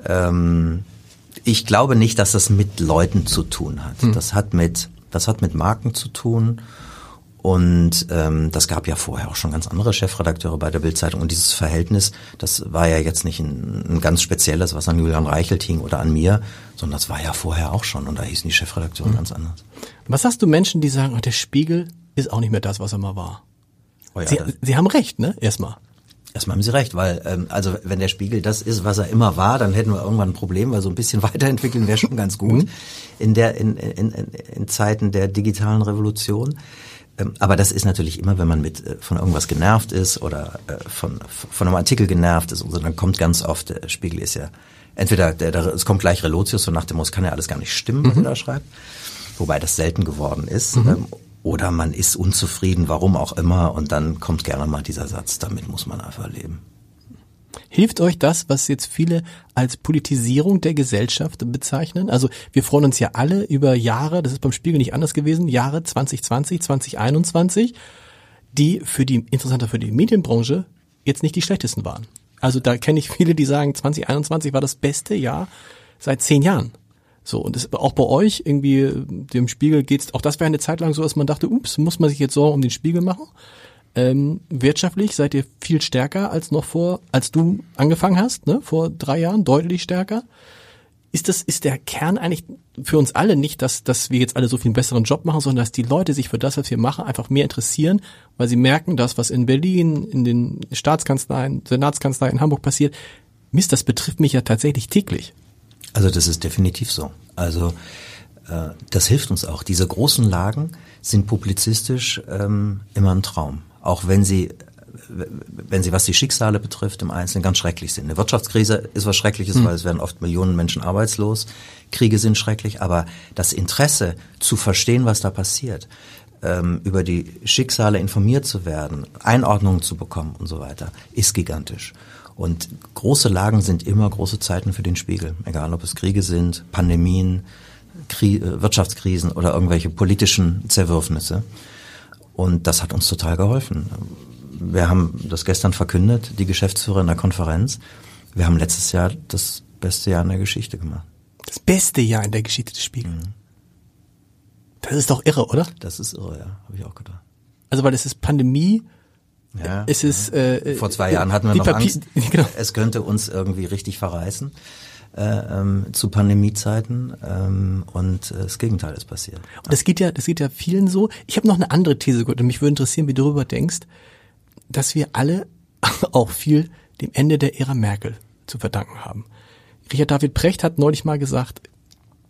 ähm, ich glaube nicht, dass das mit Leuten zu tun hat. Das hat mit das hat mit Marken zu tun. Und ähm, das gab ja vorher auch schon ganz andere Chefredakteure bei der Bildzeitung. Und dieses Verhältnis, das war ja jetzt nicht ein, ein ganz spezielles, was an Julian Reichelt hing oder an mir, sondern das war ja vorher auch schon. Und da hießen die Chefredakteure ganz anders. Was sagst du Menschen, die sagen, oh, der Spiegel ist auch nicht mehr das, was er mal war? Oh ja, Sie, sie haben recht, ne? Erstmal. Erstmal haben Sie recht, weil ähm, also wenn der Spiegel das ist, was er immer war, dann hätten wir irgendwann ein Problem, weil so ein bisschen <laughs> weiterentwickeln wäre schon ganz gut. In der in, in, in, in Zeiten der digitalen Revolution. Ähm, Aber das ist natürlich immer, wenn man mit äh, von irgendwas genervt ist oder äh, von von einem Artikel genervt ist und so, dann kommt ganz oft der Spiegel ist ja entweder der, der es kommt gleich Relotius und nach dem Motto, kann ja alles gar nicht stimmen, was er da schreibt, wobei das selten geworden ist. Ähm, oder man ist unzufrieden, warum auch immer, und dann kommt gerne mal dieser Satz, damit muss man einfach leben. Hilft euch das, was jetzt viele als Politisierung der Gesellschaft bezeichnen? Also wir freuen uns ja alle über Jahre, das ist beim Spiegel nicht anders gewesen, Jahre 2020, 2021, die für die, interessanter für die Medienbranche, jetzt nicht die schlechtesten waren. Also da kenne ich viele, die sagen, 2021 war das beste Jahr seit zehn Jahren. So, und das, auch bei euch, irgendwie, dem Spiegel geht's, auch das wäre eine Zeit lang so, dass man dachte, ups, muss man sich jetzt Sorgen um den Spiegel machen? Ähm, wirtschaftlich seid ihr viel stärker als noch vor, als du angefangen hast, ne, vor drei Jahren, deutlich stärker. Ist das, ist der Kern eigentlich für uns alle nicht, dass, dass wir jetzt alle so viel besseren Job machen, sondern dass die Leute sich für das, was wir machen, einfach mehr interessieren, weil sie merken, dass was in Berlin, in den Staatskanzleien, Senatskanzleien in Hamburg passiert, Mist, das betrifft mich ja tatsächlich täglich. Also das ist definitiv so. Also äh, das hilft uns auch. Diese großen Lagen sind publizistisch ähm, immer ein Traum. Auch wenn sie wenn sie, was die Schicksale betrifft, im Einzelnen ganz schrecklich sind. Eine Wirtschaftskrise ist was Schreckliches, mhm. weil es werden oft Millionen Menschen arbeitslos. Kriege sind schrecklich, aber das Interesse zu verstehen, was da passiert, ähm, über die Schicksale informiert zu werden, Einordnungen zu bekommen und so weiter, ist gigantisch. Und große Lagen sind immer große Zeiten für den Spiegel, egal ob es Kriege sind, Pandemien, Krie äh, Wirtschaftskrisen oder irgendwelche politischen Zerwürfnisse. Und das hat uns total geholfen. Wir haben das gestern verkündet, die Geschäftsführer in der Konferenz. Wir haben letztes Jahr das beste Jahr in der Geschichte gemacht. Das beste Jahr in der Geschichte des Spiegels. Mhm. Das ist doch irre, oder? Das ist irre, ja, habe ich auch gedacht. Also weil es ist Pandemie, ja, es ist äh, vor zwei Jahren hatten wir noch Papier, Angst, <laughs> genau. es könnte uns irgendwie richtig verreißen äh, ähm, zu Pandemiezeiten ähm, und äh, das Gegenteil ist passiert. Und das geht ja, das geht ja vielen so. Ich habe noch eine andere These gehört und mich würde interessieren, wie du darüber denkst, dass wir alle <laughs> auch viel dem Ende der Ära Merkel zu verdanken haben. Richard David Precht hat neulich mal gesagt,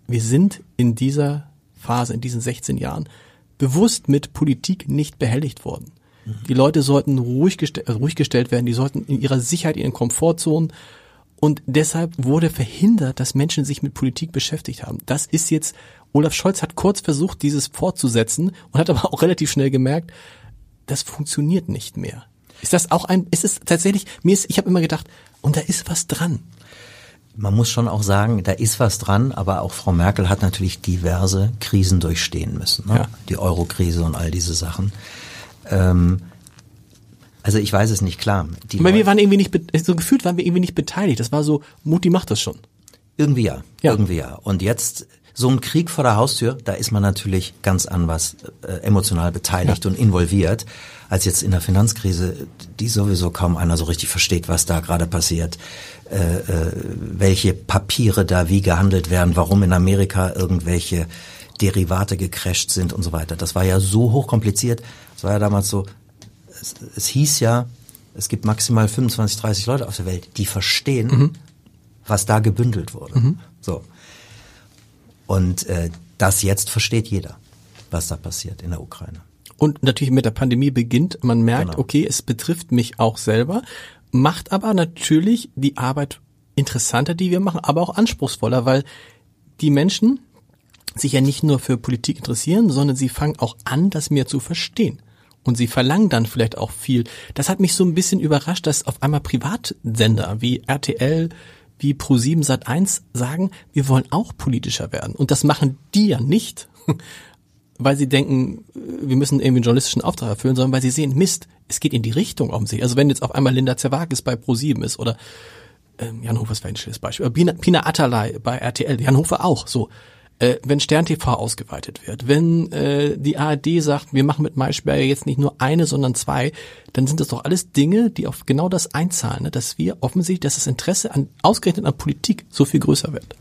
wir sind in dieser Phase, in diesen 16 Jahren, bewusst mit Politik nicht behelligt worden. Die Leute sollten ruhig, gestell, also ruhig gestellt werden, die sollten in ihrer Sicherheit, in ihren Komfortzonen und deshalb wurde verhindert, dass Menschen sich mit Politik beschäftigt haben. Das ist jetzt, Olaf Scholz hat kurz versucht, dieses fortzusetzen und hat aber auch relativ schnell gemerkt, das funktioniert nicht mehr. Ist das auch ein, ist es tatsächlich, mir ist, ich habe immer gedacht, und da ist was dran. Man muss schon auch sagen, da ist was dran, aber auch Frau Merkel hat natürlich diverse Krisen durchstehen müssen. Ne? Ja. Die Euro-Krise und all diese Sachen. Ähm, also ich weiß es nicht klar. Die Aber wir waren irgendwie nicht, so gefühlt waren wir irgendwie nicht beteiligt. Das war so, Mutti macht das schon. Irgendwie ja, ja. irgendwie ja. Und jetzt so ein Krieg vor der Haustür, da ist man natürlich ganz an was äh, emotional beteiligt ja. und involviert, als jetzt in der Finanzkrise, die sowieso kaum einer so richtig versteht, was da gerade passiert, äh, äh, welche Papiere da wie gehandelt werden, warum in Amerika irgendwelche Derivate gecrasht sind und so weiter. Das war ja so hochkompliziert. Es war ja damals so, es, es, hieß ja, es gibt maximal 25, 30 Leute auf der Welt, die verstehen, mhm. was da gebündelt wurde. Mhm. So. Und äh, das jetzt versteht jeder, was da passiert in der Ukraine. Und natürlich mit der Pandemie beginnt, man merkt, genau. okay, es betrifft mich auch selber, macht aber natürlich die Arbeit interessanter, die wir machen, aber auch anspruchsvoller, weil die Menschen, sich ja nicht nur für Politik interessieren, sondern sie fangen auch an, das mehr zu verstehen. Und sie verlangen dann vielleicht auch viel. Das hat mich so ein bisschen überrascht, dass auf einmal Privatsender wie RTL, wie Pro7 Sat1 sagen, wir wollen auch politischer werden. Und das machen die ja nicht, <laughs> weil sie denken, wir müssen irgendwie einen journalistischen Auftrag erfüllen, sondern weil sie sehen, Mist, es geht in die Richtung um sich. Also wenn jetzt auf einmal Linda Zerwakis bei Pro7 ist oder ähm, Jan Hofer ist ein schönes Beispiel, Pina, Pina Atalay bei RTL, Jan Hofer auch, so äh, wenn Stern TV ausgeweitet wird, wenn äh, die ARD sagt, wir machen mit Maischberger jetzt nicht nur eine, sondern zwei, dann sind das doch alles Dinge, die auf genau das einzahlen, ne? dass wir offensichtlich, dass das Interesse an ausgerechnet an Politik so viel größer wird.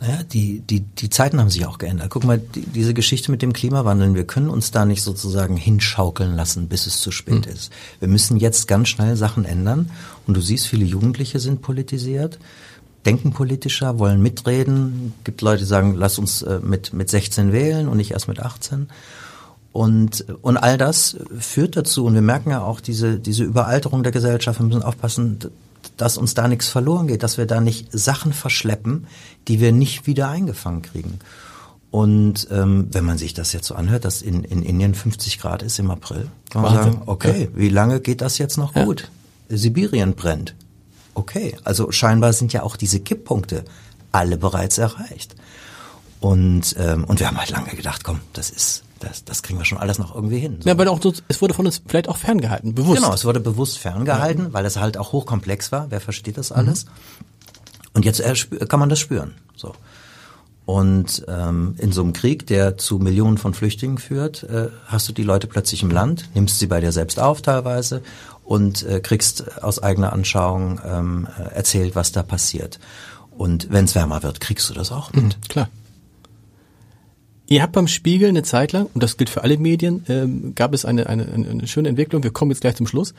Naja, die, die, die Zeiten haben sich auch geändert. Guck mal, die, diese Geschichte mit dem Klimawandel, wir können uns da nicht sozusagen hinschaukeln lassen, bis es zu spät mhm. ist. Wir müssen jetzt ganz schnell Sachen ändern. Und du siehst, viele Jugendliche sind politisiert denken politischer, wollen mitreden. Gibt Leute, die sagen, lass uns äh, mit, mit 16 wählen und nicht erst mit 18. Und, und all das führt dazu, und wir merken ja auch diese, diese Überalterung der Gesellschaft, wir müssen aufpassen, dass uns da nichts verloren geht, dass wir da nicht Sachen verschleppen, die wir nicht wieder eingefangen kriegen. Und ähm, wenn man sich das jetzt so anhört, dass in, in Indien 50 Grad ist im April, kann man Wahnsinn. sagen, okay, Ja. wie lange geht das jetzt noch Ja. gut? Sibirien brennt. Okay, also scheinbar sind ja auch diese Kipppunkte alle bereits erreicht. Und, ähm, und wir haben halt lange gedacht, komm, das ist, das, das kriegen wir schon alles noch irgendwie hin. So. Ja, weil auch so, es wurde von uns vielleicht auch ferngehalten, bewusst. Genau, es wurde bewusst ferngehalten, weil es halt auch hochkomplex war. Wer versteht das alles? Und jetzt erspü- kann man das spüren. So. Und ähm, in so einem Krieg, der zu Millionen von Flüchtlingen führt, äh, hast du die Leute plötzlich im Land, nimmst sie bei dir selbst auf teilweise und äh, kriegst aus eigener Anschauung ähm, äh, erzählt, was da passiert. Und wenn es wärmer wird, kriegst du das auch mit. Mhm, klar. Ihr habt beim Spiegel eine Zeit lang, und das gilt für alle Medien, ähm, gab es eine, eine, eine, schöne Entwicklung, wir kommen jetzt gleich zum Schluss,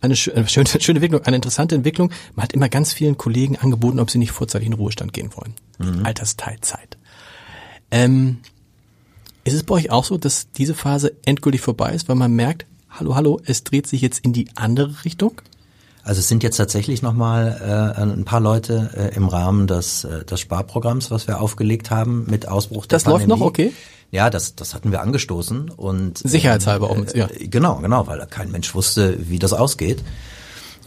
eine, schö- eine schöne, <laughs> schöne Entwicklung, eine interessante Entwicklung. Man hat immer ganz vielen Kollegen angeboten, ob sie nicht vorzeitig in den Ruhestand gehen wollen. Altersteilzeit. Ähm, ist es bei euch auch so, dass diese Phase endgültig vorbei ist, weil man merkt, hallo, hallo, es dreht sich jetzt in die andere Richtung? Also es sind jetzt tatsächlich nochmal äh, ein paar Leute äh, im Rahmen des, äh, des Sparprogramms, was wir aufgelegt haben mit Ausbruch der Das läuft Pandemie. noch, okay? Ja, das, das hatten wir angestoßen und Sicherheitshalber auch, ja. äh, Genau, genau, weil kein Mensch wusste, wie das ausgeht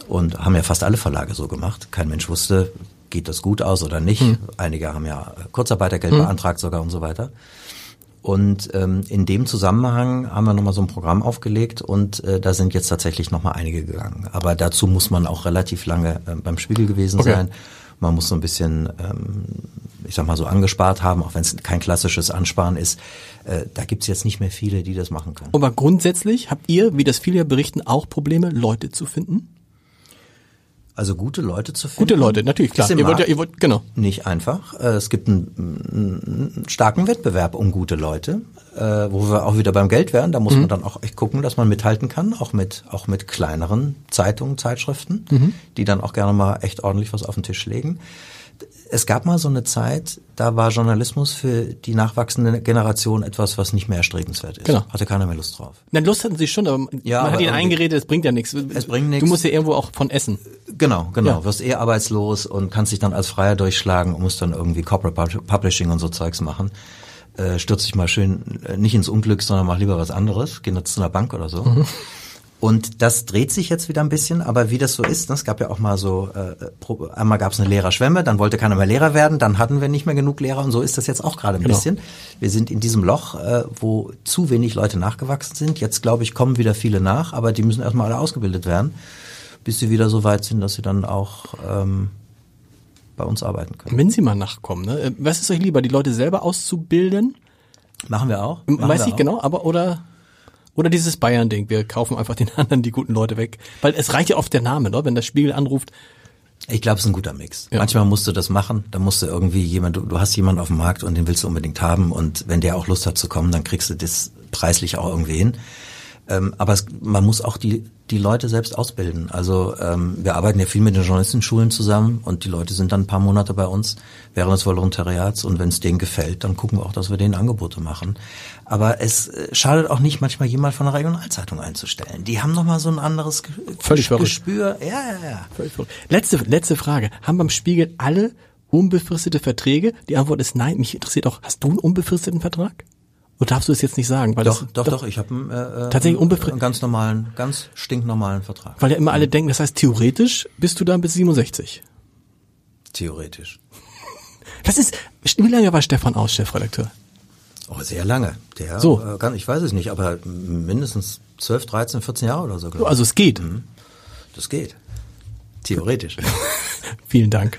und haben ja fast alle Verlage so gemacht. Kein Mensch wusste, geht das gut aus oder nicht. Hm. Einige haben ja Kurzarbeitergeld beantragt sogar und so weiter. Und ähm, in dem Zusammenhang haben wir nochmal so ein Programm aufgelegt und äh, da sind jetzt tatsächlich nochmal einige gegangen. Aber dazu muss man auch relativ lange äh, beim Spiegel gewesen Okay. sein. Man muss so ein bisschen, ähm, ich sag mal so, angespart haben, auch wenn es kein klassisches Ansparen ist. Äh, da gibt's jetzt nicht mehr viele, die das machen können. Aber grundsätzlich habt ihr, wie das viele ja berichten, auch Probleme, Leute zu finden? Also gute Leute zu finden. Gute Leute, natürlich, klar. Ihr wollt ja, ihr wollt, genau. nicht einfach. Äh, Es gibt einen, einen starken Wettbewerb um gute Leute, äh, wo wir auch wieder beim Geld wären. Da muss man dann auch echt gucken, dass man mithalten kann, auch mit auch mit kleineren Zeitungen, Zeitschriften, die dann auch gerne mal echt ordentlich was auf den Tisch legen. Es gab mal so eine Zeit, da war Journalismus für die nachwachsende Generation etwas, was nicht mehr erstrebenswert ist. Genau. Hatte keiner mehr Lust drauf. Na, Lust hatten sie schon, aber Ja, man hat ihnen eingeredet, es bringt ja nichts. Es bringt nichts. Du musst ja irgendwo auch von essen. Genau, genau. Ja. Wirst eh arbeitslos und kannst dich dann als Freier durchschlagen und musst dann irgendwie Corporate Pub- Publishing und so Zeugs machen. Äh, stürz dich mal schön äh, nicht ins Unglück, sondern mach lieber was anderes. Geh jetzt zu einer Bank oder so. Mhm. <laughs> Und das dreht sich jetzt wieder ein bisschen, aber wie das so ist, ne, es gab ja auch mal so, äh, pro- einmal gab es eine Lehrerschwemme, dann wollte keiner mehr Lehrer werden, dann hatten wir nicht mehr genug Lehrer und so ist das jetzt auch gerade ein Genau. bisschen. Wir sind in diesem Loch, äh, wo zu wenig Leute nachgewachsen sind. Jetzt, glaube ich, kommen wieder viele nach, aber die müssen erstmal alle ausgebildet werden, bis sie wieder so weit sind, dass sie dann auch ähm, bei uns arbeiten können. Wenn sie mal nachkommen, ne? Äh, Was ist euch lieber, die Leute selber auszubilden? Machen wir auch. Machen Weiß wir ich auch. genau, aber oder oder dieses Bayern-Ding, wir kaufen einfach den <laughs> anderen die guten Leute weg. Weil es reicht ja oft der Name, ne? wenn der Spiegel anruft. Ich glaube, es ist ein guter Mix. Ja. Manchmal musst du das machen, da musst du irgendwie jemand, du, du hast jemanden auf dem Markt und den willst du unbedingt haben und wenn der auch Lust hat zu kommen, dann kriegst du das preislich auch irgendwie hin. Ähm, aber es, man muss auch die, die Leute selbst ausbilden. Also ähm, wir arbeiten ja viel mit den Journalistenschulen zusammen und die Leute sind dann ein paar Monate bei uns während des Volontariats und wenn es denen gefällt, dann gucken wir auch, dass wir denen Angebote machen. Aber es äh, schadet auch nicht, manchmal jemand von einer Regionalzeitung einzustellen. Die haben nochmal so ein anderes Ge Völlig verrückt. Gespür. Ja, ja, ja. Völlig verrückt. Letzte, letzte Frage. Haben beim Spiegel alle unbefristete Verträge? Die Antwort ist nein. Mich interessiert auch, hast du einen unbefristeten Vertrag? Oder darfst du es jetzt nicht sagen? Weil Doch, das, doch, doch, ich habe einen, äh, äh, Tatsächlich unbefri- einen ganz normalen, ganz stinknormalen Vertrag. Weil ja immer alle denken, das heißt, theoretisch bist du dann bis 67. Theoretisch. <laughs> Was ist, wie lange war Stefan Aus Chefredakteur? Oh, sehr lange. Der, So. äh, kann, ich weiß es nicht, aber mindestens 12, 13, 14 Jahre oder so. glaub ich. Also es geht. das geht. Theoretisch. <laughs> Vielen Dank.